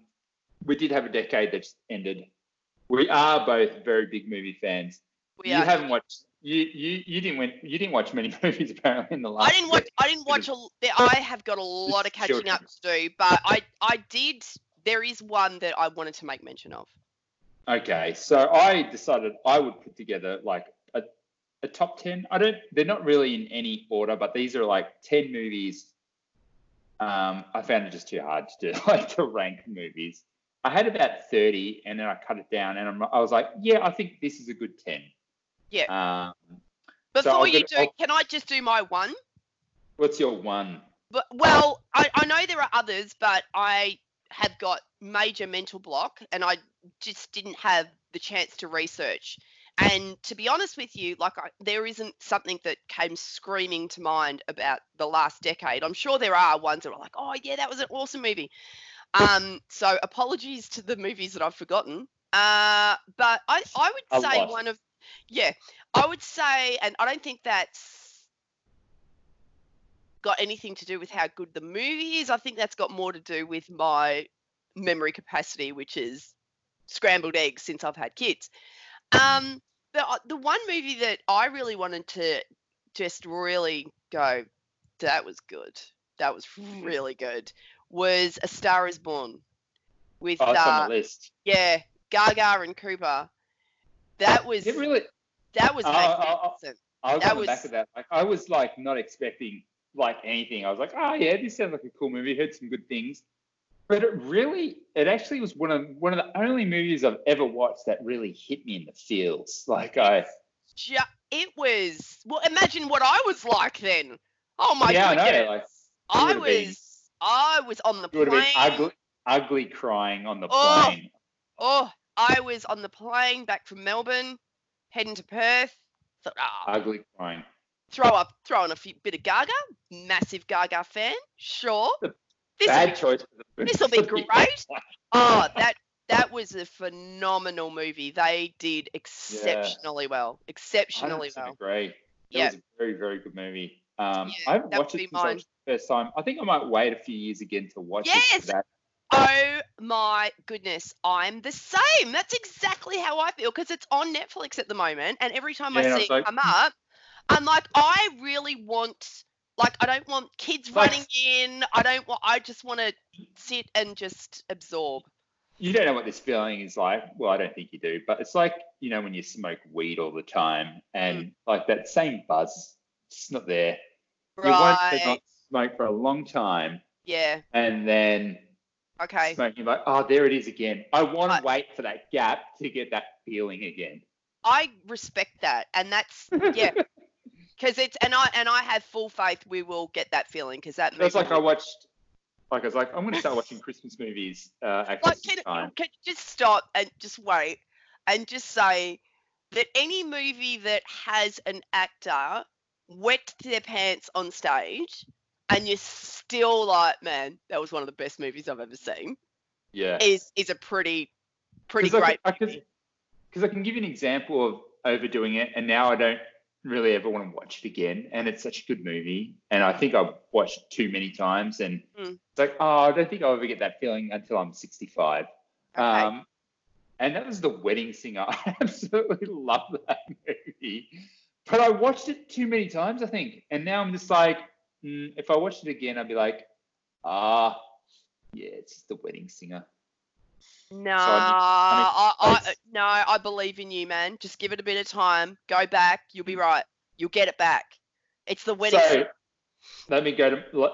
we did have a decade that just ended. We are both very big movie fans. We you are- haven't watched. You you you didn't win, you didn't watch many movies apparently in the last. I didn't watch. I didn't watch. A, there- I have got a lot of catching up to do, but I I did. There is one that I wanted to make mention of. Okay, so I decided I would put together like a, a top 10. I don't, they're not really in any order, but these are like 10 movies. Um, I found it just too hard to do, like to rank movies. I had about 30 and then I cut it down and I'm, I was like, yeah, I think this is a good 10. Yeah. Um, Before I'll you get- do, I'll- can I just do my one? what's your one? But well, I, I know there are others, but I have got major mental block, and I just didn't have the chance to research. And to be honest with you, like I, there isn't something that came screaming to mind about the last decade. I'm sure there are ones that are like, oh yeah, that was an awesome movie. Um, so apologies to the movies that I've forgotten. Uh, but I, I would say one of, yeah, I would say, and I don't think that's got anything to do with how good the movie is. I think that's got more to do with my memory capacity, which is scrambled eggs since I've had kids. Um, the the one movie that I really wanted to just really go, that was good. That was really good. Was A Star Is Born with Oh, uh, the list. yeah Gaga and Cooper. That was It really. that was magnificent. I was That on the back was- of that. Like I was like not expecting like anything. I was like, oh yeah, this sounds like a cool movie. Heard some good things, but it really, it actually was one of one of the only movies I've ever watched that really hit me in the feels. Like I, Ju- it was well. Imagine what I was like then. Oh my yeah, I know. Like I would've been- was I was on the plane. have been ugly, ugly crying on the Oh. plane. Oh, I was on the plane back from Melbourne, heading to Perth. Thought, ah, Ugly crying. throw up, throw on a few, bit of Gaga. Massive Gaga fan, sure. This will Bad be, choice. this'll be great. oh, that that was a phenomenal movie. They did exceptionally well, exceptionally 100% well. Agree. It Yeah. was a very, very good movie. Um, Yeah, I haven't watched it since mine. it the first time. I think I might wait a few years again to watch it. Yes! for That. Oh my goodness, I'm the same. That's exactly how I feel because it's on Netflix at the moment, and every time Yeah, I see it like, come up, I'm like, I really want, like, I don't want kids Like- running in. I don't want. I just want to sit and just absorb. You don't know what this feeling is like. Well, I don't think you do, but it's like you know when you smoke weed all the time, and Mm. like that same buzz, it's not there. You want to Right? not smoke for a long time, Yeah. and then Okay. smoking like, oh, there it is again. I want to wait for that gap to get that feeling again. I respect that, and that's yeah, because it's and I and I have full faith we will get that feeling because that It's like I watched. Like I was like, I'm going to start watching Christmas movies uh, at like Christmas can, time. can you just stop and just wait and just say that any movie that has an actor wet their pants on stage and you're still like man that was one of the best movies i've ever seen Yeah. is is a pretty pretty Because great I. Because I can give you an example of overdoing it, and now I don't really ever want to watch it again. And it's such a good movie, and I think I've watched it too many times, and Mm. it's like, oh, I don't think I'll ever get that feeling until I'm 65. Okay. Um, and that was The Wedding Singer. I absolutely love that movie, but I watched it too many times, I think, and now I'm just like, mm, if I watched it again, I'd be like, ah, yeah, it's just The Wedding Singer. no I I, I, I- no i believe in you man. Just give it a bit of time. Go back. You'll be right. You'll get it back. It's the wedding So let me go to let,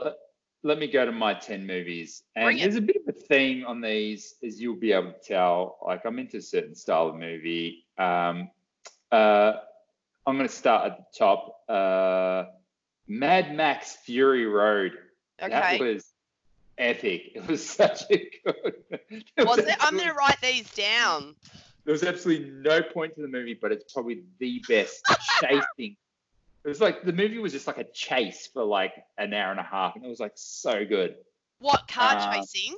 let me go to my ten movies, and there's a bit of a theme on these, as you'll be able to tell. Like I'm into a certain style of movie. Um, uh, I'm going to start at the top. Uh, Mad Max Fury Road. okay That was epic. It was such a good. was it i'm gonna write these down There was absolutely no point to the movie, but it's probably the best chasing. It was like the movie was just like a chase for like an hour and a half, and it was like so good. what car Uh, chasing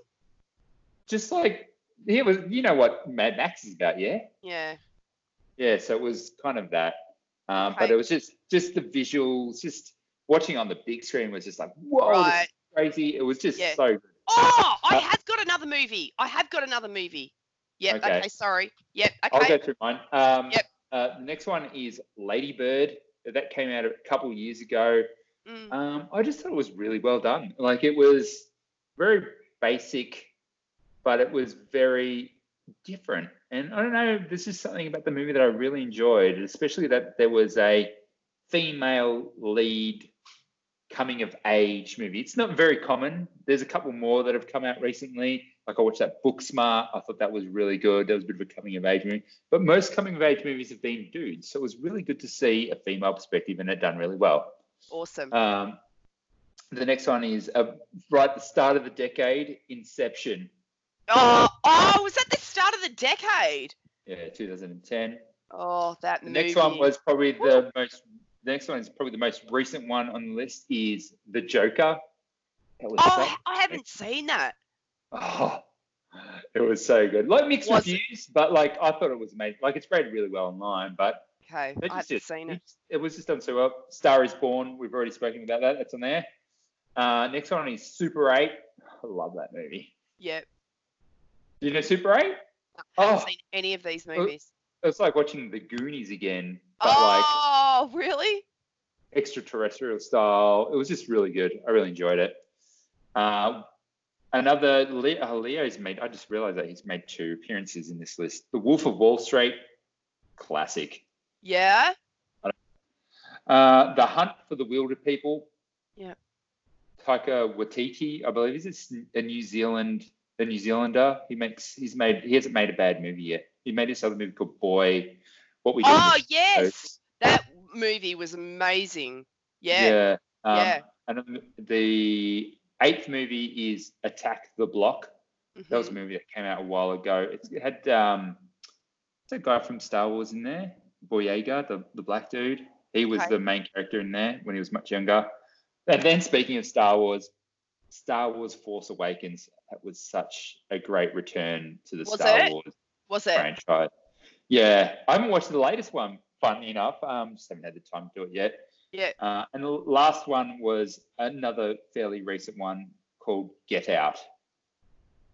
Just like it was, you know what Mad Max is about, yeah, yeah yeah. So it was kind of that, um, but it was just just the visuals, just watching on the big screen was just like whoa, Right. crazy. It was just Yeah. so good. Oh, I Uh, have got another movie. I have got another movie. Yep. Okay. Okay. sorry. Yep. Okay. I'll go through mine. Um, Yep. Uh, the next one is Lady Bird. That came out a couple years ago. Mm, Um, I just thought it was really well done. Like it was very basic, but it was very different. And I don't know, this is something about the movie that I really enjoyed, especially that there was a female lead coming of age movie. It's not very common. There's a couple more that have come out recently. Like I watched that Booksmart. I thought that was really good. That was a bit of a coming of age movie. But most coming of age movies have been dudes. So it was really good to see a female perspective and it done really well. awesome. Um, the next one is uh, right at the start of the decade, Inception. oh, oh, was that the start of the decade? Yeah, 2010. Oh, that The movie. next one was probably the most. The next one is probably the most recent one on the list is The Joker. Oh, so, I haven't seen that. oh, it was so good. Like mixed Was it? reviews, but like I thought it was amazing. Like it's rated really well online, but Okay, I just haven't did- seen it. It was just done so well. Star is Born. We've already spoken about that. That's on there. Uh, next one is Super 8. I love that movie. Yep. Do you know Super 8? I haven't Oh. seen any of these movies. It's like watching The Goonies again, but like Oh, really? extraterrestrial style. It was just really good. I really enjoyed it. Uh, another Leo, uh, Leo's made. I just realized that he's made two appearances in this list. The Wolf of Wall Street, classic. Yeah. Uh, the Hunt for the Wilderpeople. Yeah. Taika Waititi, I believe, is this a New Zealand a New Zealander? He makes he's made he hasn't made a bad movie yet. He made this other movie called Boy. What we do. Oh yes, that movie was amazing. Yeah. Yeah. Um, Yeah. And the eighth movie is Attack the Block. That was a Mhm. movie that came out a while ago. It's, it had um, what's that guy from Star Wars in there, Boyega, the, the black dude. He was Okay. the main character in there when he was much younger. And then speaking of Star Wars, Star Wars Force Awakens that was such a great return to the Was Star it? Wars Was it? franchise. Yeah, I haven't watched the latest one. Funnily enough, um, just haven't had the time to do it yet. Yeah. Uh, and the last one was another fairly recent one called Get Out.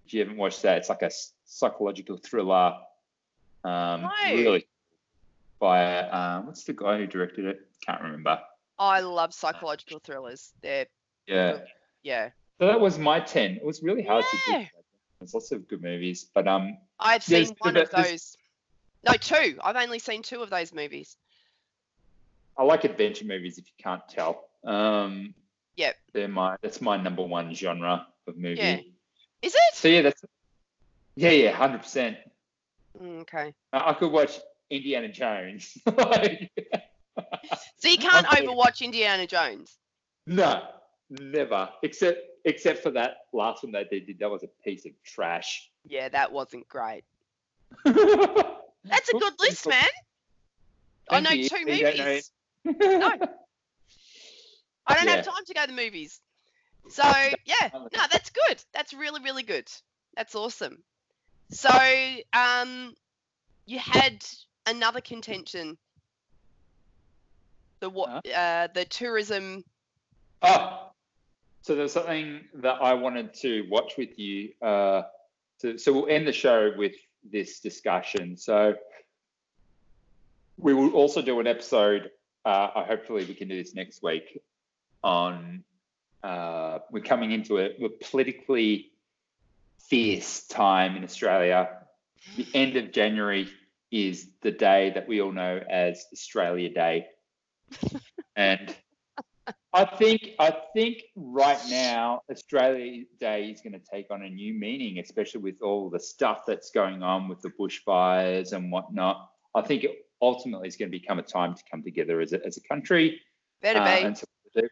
If you haven't watched that, it's like a psychological thriller. Um, No. Really, by um, what's the guy who directed it? Can't remember. I love psychological thrillers. They're Yeah. yeah. So that was my ten. It was really hard to Yeah. do. There's lots of good movies, but um, I've seen one of those. No, two. I've only seen two of those movies. I like adventure movies. If you can't tell, um, Yep. they're my that's my number one genre of movie. Yeah. Is it? So yeah, that's yeah, yeah, hundred percent. Mm, Okay. I could watch Indiana Jones. Like, So you can't overwatch Indiana Jones. no, never. Except except for that last one that they did. That was a piece of trash. Yeah, that wasn't great. That's That's a good list, man. I know Thank two you. You know movies. No. I don't have time to go to the movies. So yeah, no, that's good. That's really, really good. That's awesome. So um, you had another contention. The what? Uh, the tourism. Oh, so there's something that I wanted to watch with you. Uh, to, so we'll end the show with this discussion. So we will also do an episode. Uh, hopefully, we can do this next week. On uh, we're coming into a, a politically fierce time in Australia. The end of January is the day that we all know as Australia Day, and I think I think right now Australia Day is going to take on a new meaning, especially with all the stuff that's going on with the bushfires and whatnot. I think it ultimately is going to become a time to come together as a, as a country. Better uh, be. and so to do.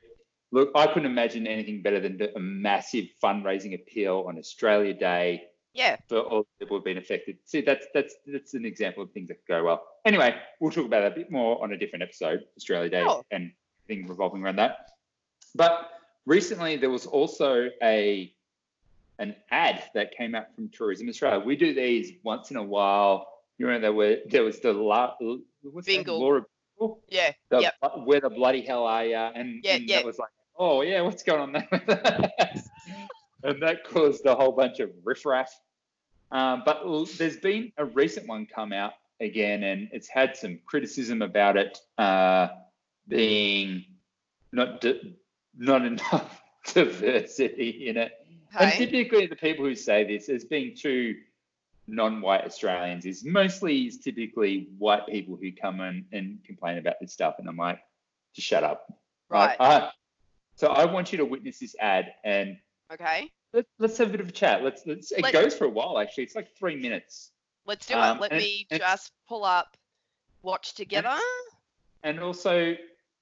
Look, I couldn't imagine anything better than a massive fundraising appeal on Australia Day Yeah. for all the people who've been affected. See, that's that's that's an example of things that could go well. Anyway, we'll talk about that a bit more on a different episode, Australia Day, Sure. and thing revolving around that. But recently, there was also a an ad that came out from Tourism Australia. We do these once in a while. You remember there were there was the la, what's? Bingle. Lara Bingle? Yeah. the, Yep. where the bloody hell are you? And, Yeah, and yeah. that was like, oh yeah, what's going on there? and that caused a whole bunch of riffraff. Um, but l- there's been a recent one come out again, and it's had some criticism about it uh, being not di- not enough diversity in it. And typically, the people who say this as being too non-white Australians is mostly is typically white people who come in and complain about this stuff, and I'm like, just shut up. Right. Uh, so I want you to witness this ad, and Okay. let's let's have a bit of a chat. Let's let's. It Let- goes for a while actually. It's like three minutes, Let's do Um, it. Let and- me and- just pull up watch together. and also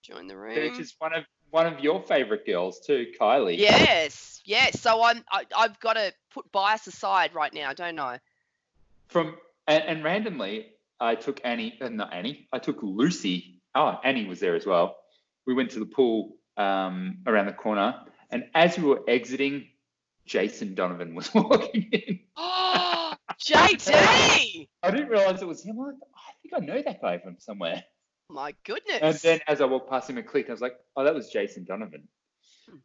Join the room. room. just one of one of your favorite girls too, Kylie. Yes. Yes. So I'm I, I've got to put bias aside right now, don't I? From and, and randomly, I took Annie, uh, not Annie. I took Lucy. Oh, Annie was there as well. We went to the pool um, around the corner, and as we were exiting, Jason Donovan was walking in. Oh, JD. I didn't realize it was him. I think I know that guy from somewhere. My goodness. And then as I walked past him and clicked, I was like, oh, that was Jason Donovan.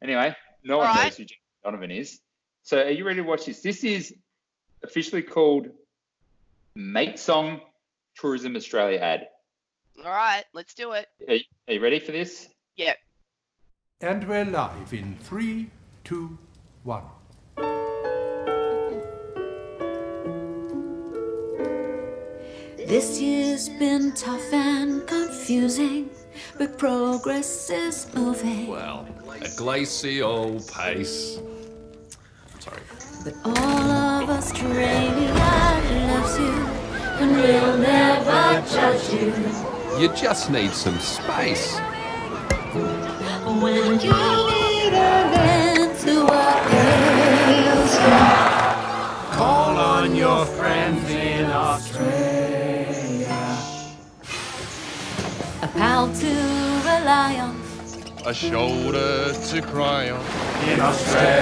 Anyway, no one Alright. knows who Jason Donovan is. So are you ready to watch this? This is officially called Mate Song Tourism Australia ad. All right, let's do it. Are you, are you ready for this? Yeah. And we're live in three, two, one. This year's been tough and confusing, but progress is moving. Well, a glacial pace. Sorry. But all of us, Australia loves you, and we'll never judge you. You just need some space. When you need an end to what ails you. Call on your friends in Australia. Pal to rely on. a shoulder to cry on. In Australia.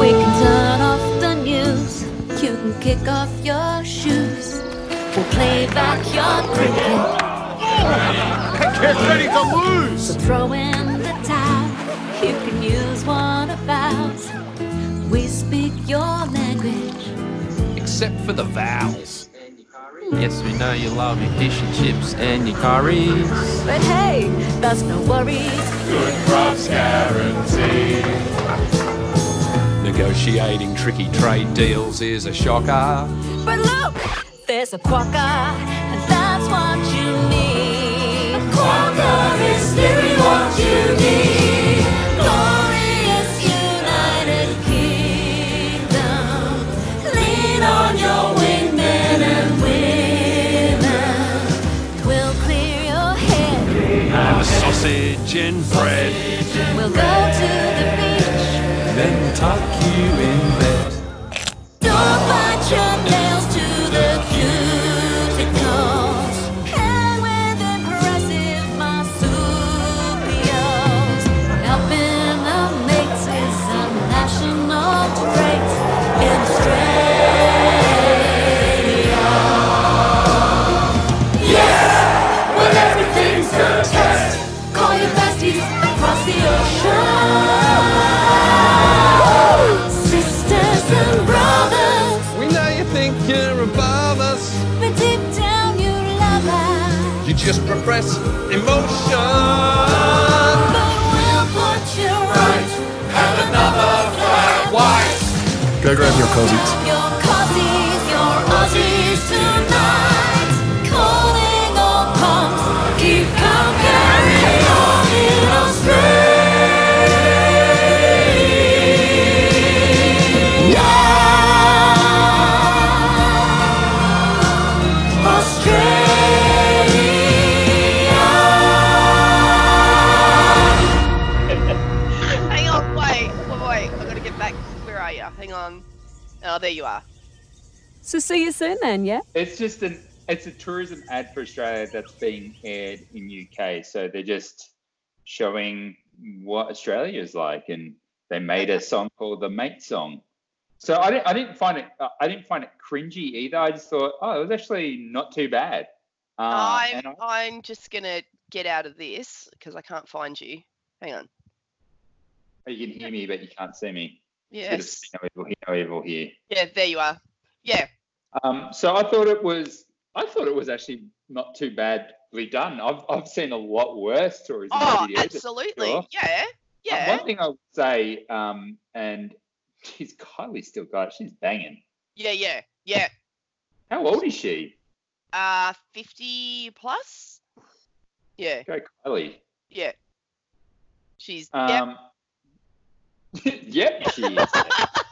We can turn off the news. You can kick off your shoes. We'll play backyard cricket. Get ready to lose! So throw in the towel. You can use one of ours. We speak your language. Except for the vowels. Yes, we know you love your fish and chips and your curries. But hey, that's no worries. Good crops guaranteed. Negotiating tricky trade deals is a shocker. But look, there's a quokka, and that's what you Go to just repress emotion. But we'll put you right. Go grab your cozies. Your cozies, So see you soon then, yeah? It's just an it's a tourism ad for Australia that's being aired in UK. So they're just showing what Australia is like, and they made a song called the Mate Song. So I didn't I didn't find it uh, I didn't find it cringy either. I just thought oh it was actually not too bad. Uh, I'm, I, I'm just going to get out of this because I can't find you. Hang on. you can hear me but you can't see me. Bit of Yes. see no evil, hear no evil here. Yeah, there you are. Yeah. Um, so I thought it was I thought it was actually not too badly done. I've I've seen a lot worse stories. Oh, videos. absolutely. sure. Yeah. Uh, Yeah. One thing I would say, um, and geez, Kylie still got it. She's banging. Yeah, yeah, yeah. How old is she? Uh, 50 plus? Yeah, Go Kylie. yeah. She's, yep. Um, yep, she is.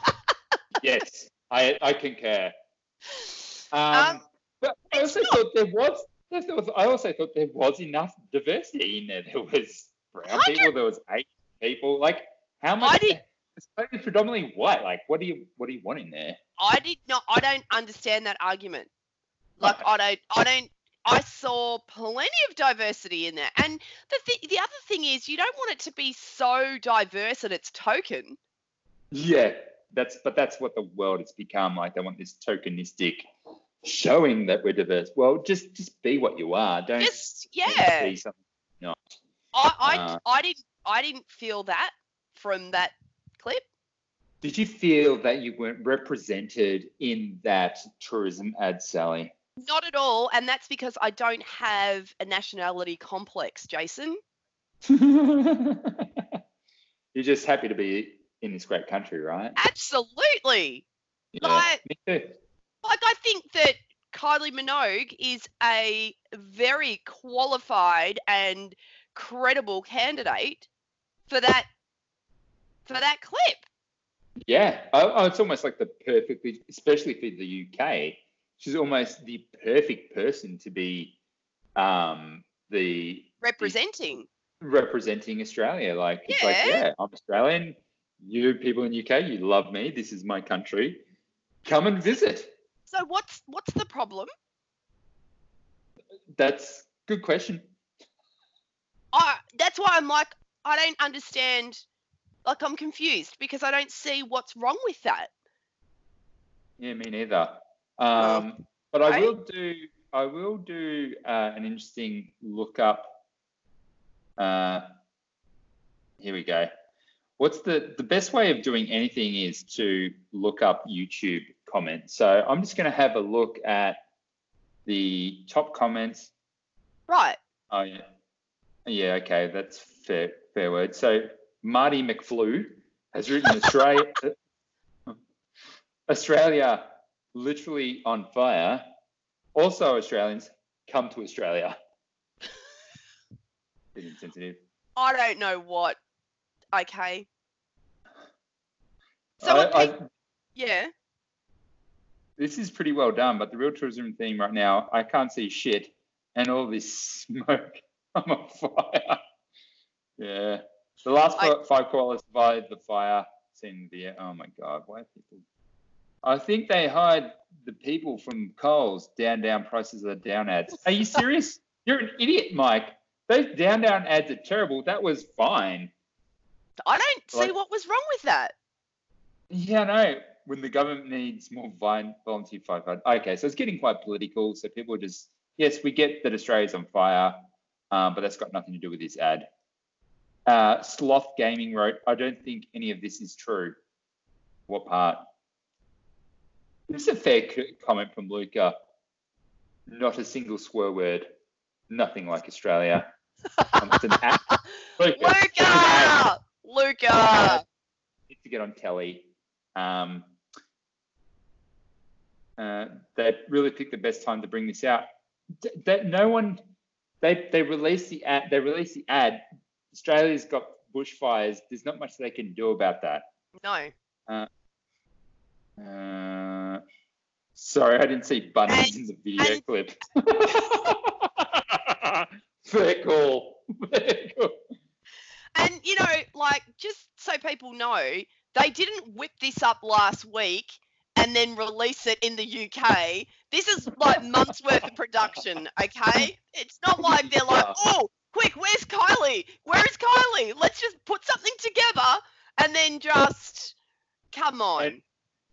yes, I I concur. Um, Um, but I also thought there was. I thought- I also thought there was enough diversity in there. There was brown Hundred- people. There was Asian people. Like how much? It's predominantly white. Like what do you what do you want in there? I did not, I don't understand that argument. Like, I don't, I don't, I saw plenty of diversity in there. And the, th- the other thing is, you don't want it to be so diverse at its token. Yeah, that's but that's what the world has become. Like they want this tokenistic showing that we're diverse. Well, just just be what you are. Don't Just, yeah. be something not. I, I, Uh, I didn't, I didn't feel that from that clip. Did you feel that you weren't represented in that tourism ad, Sally? Not at all, and that's because I don't have a nationality complex, Jason. You're just happy to be in this great country, right? Absolutely. Yeah, Like, me too. like I think that Kylie Minogue is a very qualified and credible candidate for that for that clip. Yeah, oh, oh, it's almost like the perfectly, especially for the UK. She's almost the perfect person to be um, the Representing. representing Australia. Like, it's like, Yeah. yeah, I'm Australian. You people in UK, you love me. This is my country. Come and visit. So what's what's the problem? That's good question. I that's why I'm like I don't understand. Like I'm confused because I don't see what's wrong with that. Yeah, me neither. Um, but I will do. I will do uh, an interesting look up. Uh, here we go. What's the the best way of doing anything is to look up YouTube comments. So I'm just going to have a look at the top comments. Right. Oh yeah, yeah. Okay, that's fair. Fair word. So Marty McFlew has written Australia. Australia literally on fire. Also, Australians come to Australia. Insensitive. I don't know what. Okay. So I- what I- yeah. this is pretty well done, but the real tourism theme right now, I can't see shit, and all this smoke. I'm on fire. Yeah, the last I- five, five koalas survived the fire. Seen the oh my god, why are people? I think they hired the people from Coles down down prices are down ads. Are you serious? You're an idiot, Mike. Those down down ads are terrible. That was fine. I don't see Like- what was wrong with that. Yeah, no. When the government needs more volunteer firefighters. Okay, so it's getting quite political. So people are just, yes, we get that Australia's on fire, um, but that's got nothing to do with this ad. Uh, Sloth Gaming wrote, I don't think any of this is true. What part? This is a fair c- comment from Luca. Not a single swear word. Nothing like Australia. It's an ad. Luca, it's an ad Luca! Luca! need to get on telly. Um, uh, they really picked the best time to bring this out. D- That no one, they they released the ad. They released the ad. Australia's got bushfires. There's not much they can do about that. No. Uh, sorry, I didn't see bunnies in the video and- clip. Fair call. Fair call. And you know, like just so people know, they didn't whip this up last week and then release it in the UK. This is like months worth of production, okay? It's not like they're like, oh, quick, where's Kylie? Where is Kylie? Let's just put something together and then just come on. And-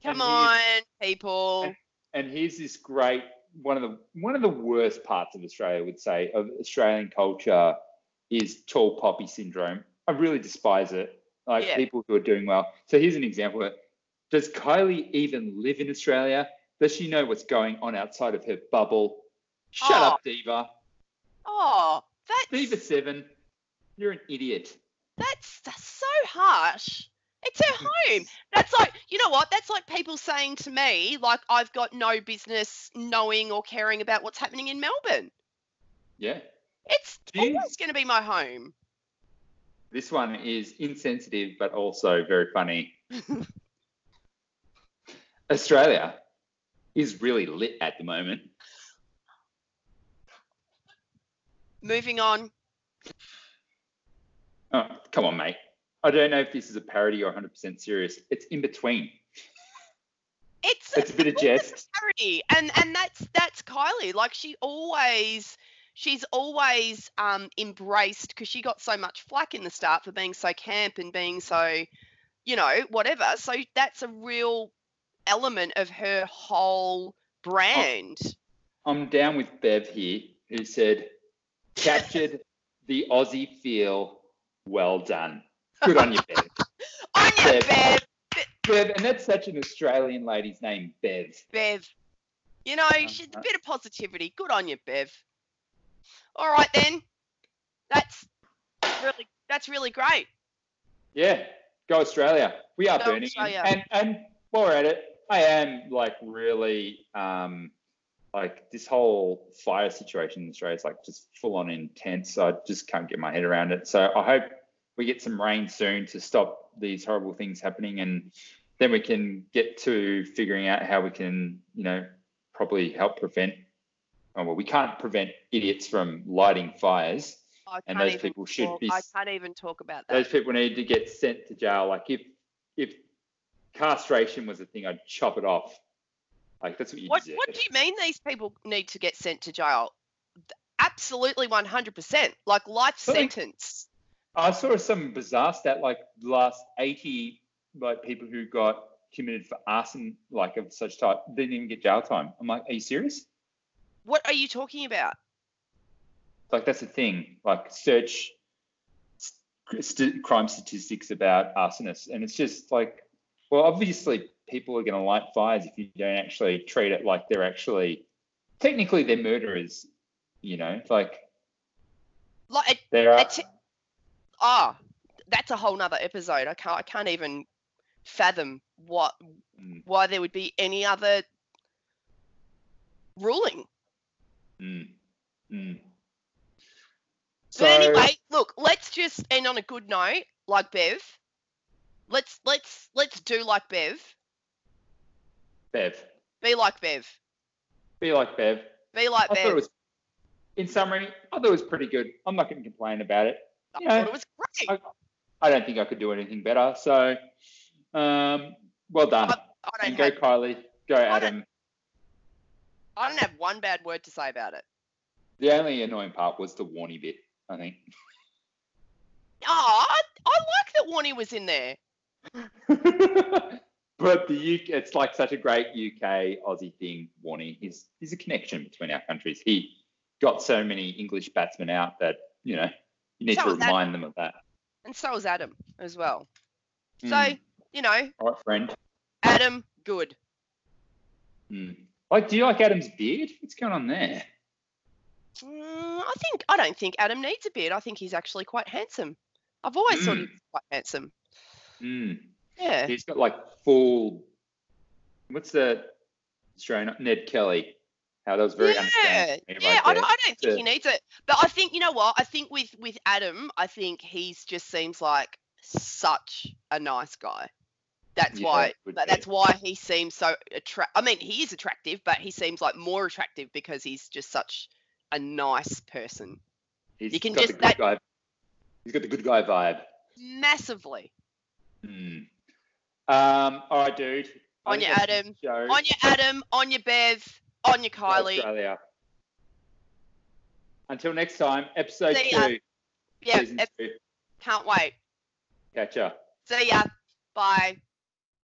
come and on, people. and- and here's this great one of the one of the worst parts of Australia, I would say, of Australian culture is tall poppy syndrome. I really despise it. Like Yeah. people who are doing well. So here's an example. Does Kylie even live in Australia? Does she know what's going on outside of her bubble? Shut Oh. up, Diva. Oh, that's Diva seven. You're an idiot. that's that's so harsh. It's her home. That's like, you know what? That's like people saying to me, like, I've got no business knowing or caring about what's happening in Melbourne. Yeah. It's Jeez. always going to be my home. This one is insensitive, but also very funny. Australia is really lit at the moment. Moving on. Oh, come on, mate. I don't know if this is a parody or 100% serious. It's in between. It's It's a bit of jest. parody, and and that's that's Kylie. Like she always, she's always um embraced because she got so much flack in the start for being so camp and being so, you know, whatever. So that's a real element of her whole brand. I'm down with Bev here, who said, captured the Aussie feel. Well done. Good on you, Bev. On your Bev. Bev, Bev, and that's such an Australian lady's name, Bev. Bev. You know, she's a bit of positivity. Good on you, Bev. All right then. That's really that's really great. Yeah, go Australia. We are Go burning. Australia. And and while we're at it, I am like really um like this whole fire situation in Australia is like just full on intense. I just can't get my head around it. So I hope we get some rain soon to stop these horrible things happening and then we can get to figuring out how we can, you know, probably help prevent oh, well, we can't prevent idiots from lighting fires. And those people should talk- be I can't even talk about that. those people need to get sent to jail. Like if if castration was a thing, I'd chop it off. Like that's what you What deserve. what do you mean these people need to get sent to jail? Absolutely 100%. Like life Something- sentence. I saw some bizarre stat like the last 80 like people who got committed for arson like of such type didn't even get jail time. I'm like, are you serious? What are you talking about? Like that's the thing. Like search st- crime statistics about arsonists, and it's just like, well, obviously people are going to light fires if you don't actually treat it like they're actually technically they're murderers. You know, like Like there are. ah, that's a whole nother episode. I can't I can't even fathom what Mm, why there would be any other ruling. Mm, mm. But anyway, look, let's just end on a good note, like Bev. Let's let's let's do like Bev. Bev, Be like Bev. be like Bev. Be like I Bev. thought it was, in summary, I thought it was pretty good. I'm not going to complain about it. I you know, thought it was great. I don't think I could do anything better. So, um, well done. I don't And go Kylie, go Adam. I don't have one bad word to say about it. The only annoying part was the Warney bit, I think. Oh, I, I like that Warney was in there. but the UK, it's like such a great UK Aussie thing, Warney. He's, he's a connection between our countries. He got so many English batsmen out that, you know, you need So to is remind them of that. And so is Adam as well. So, Mm. you know, All right, friend. Adam, good. Mm. Like, do you like Adam's beard? What's going on there? Mm, I think I don't think Adam needs a beard. I think he's actually quite handsome. I've always thought he Mm. was quite handsome. Mm. Yeah. He's got like full. What's the Australian Ned Kelly? How that was very yeah, yeah. I, don't, I don't think he needs it, but I think you know what? I think with with Adam, I think he's just seems like such a nice guy. That's Yeah, why. would that- be. That's why he seems so attract. I mean, he is attractive, but he seems like more attractive because he's just such a nice person. He's you can got just- the good that- guy. He's got the good guy vibe. Massively. Hmm. Um. All right, dude. On your Adam, On your Adam, on your Bev, on your Kylie. Australia. Until next time, episode See two. Yeah, ep- two. can't wait. Catch ya. See ya. Bye.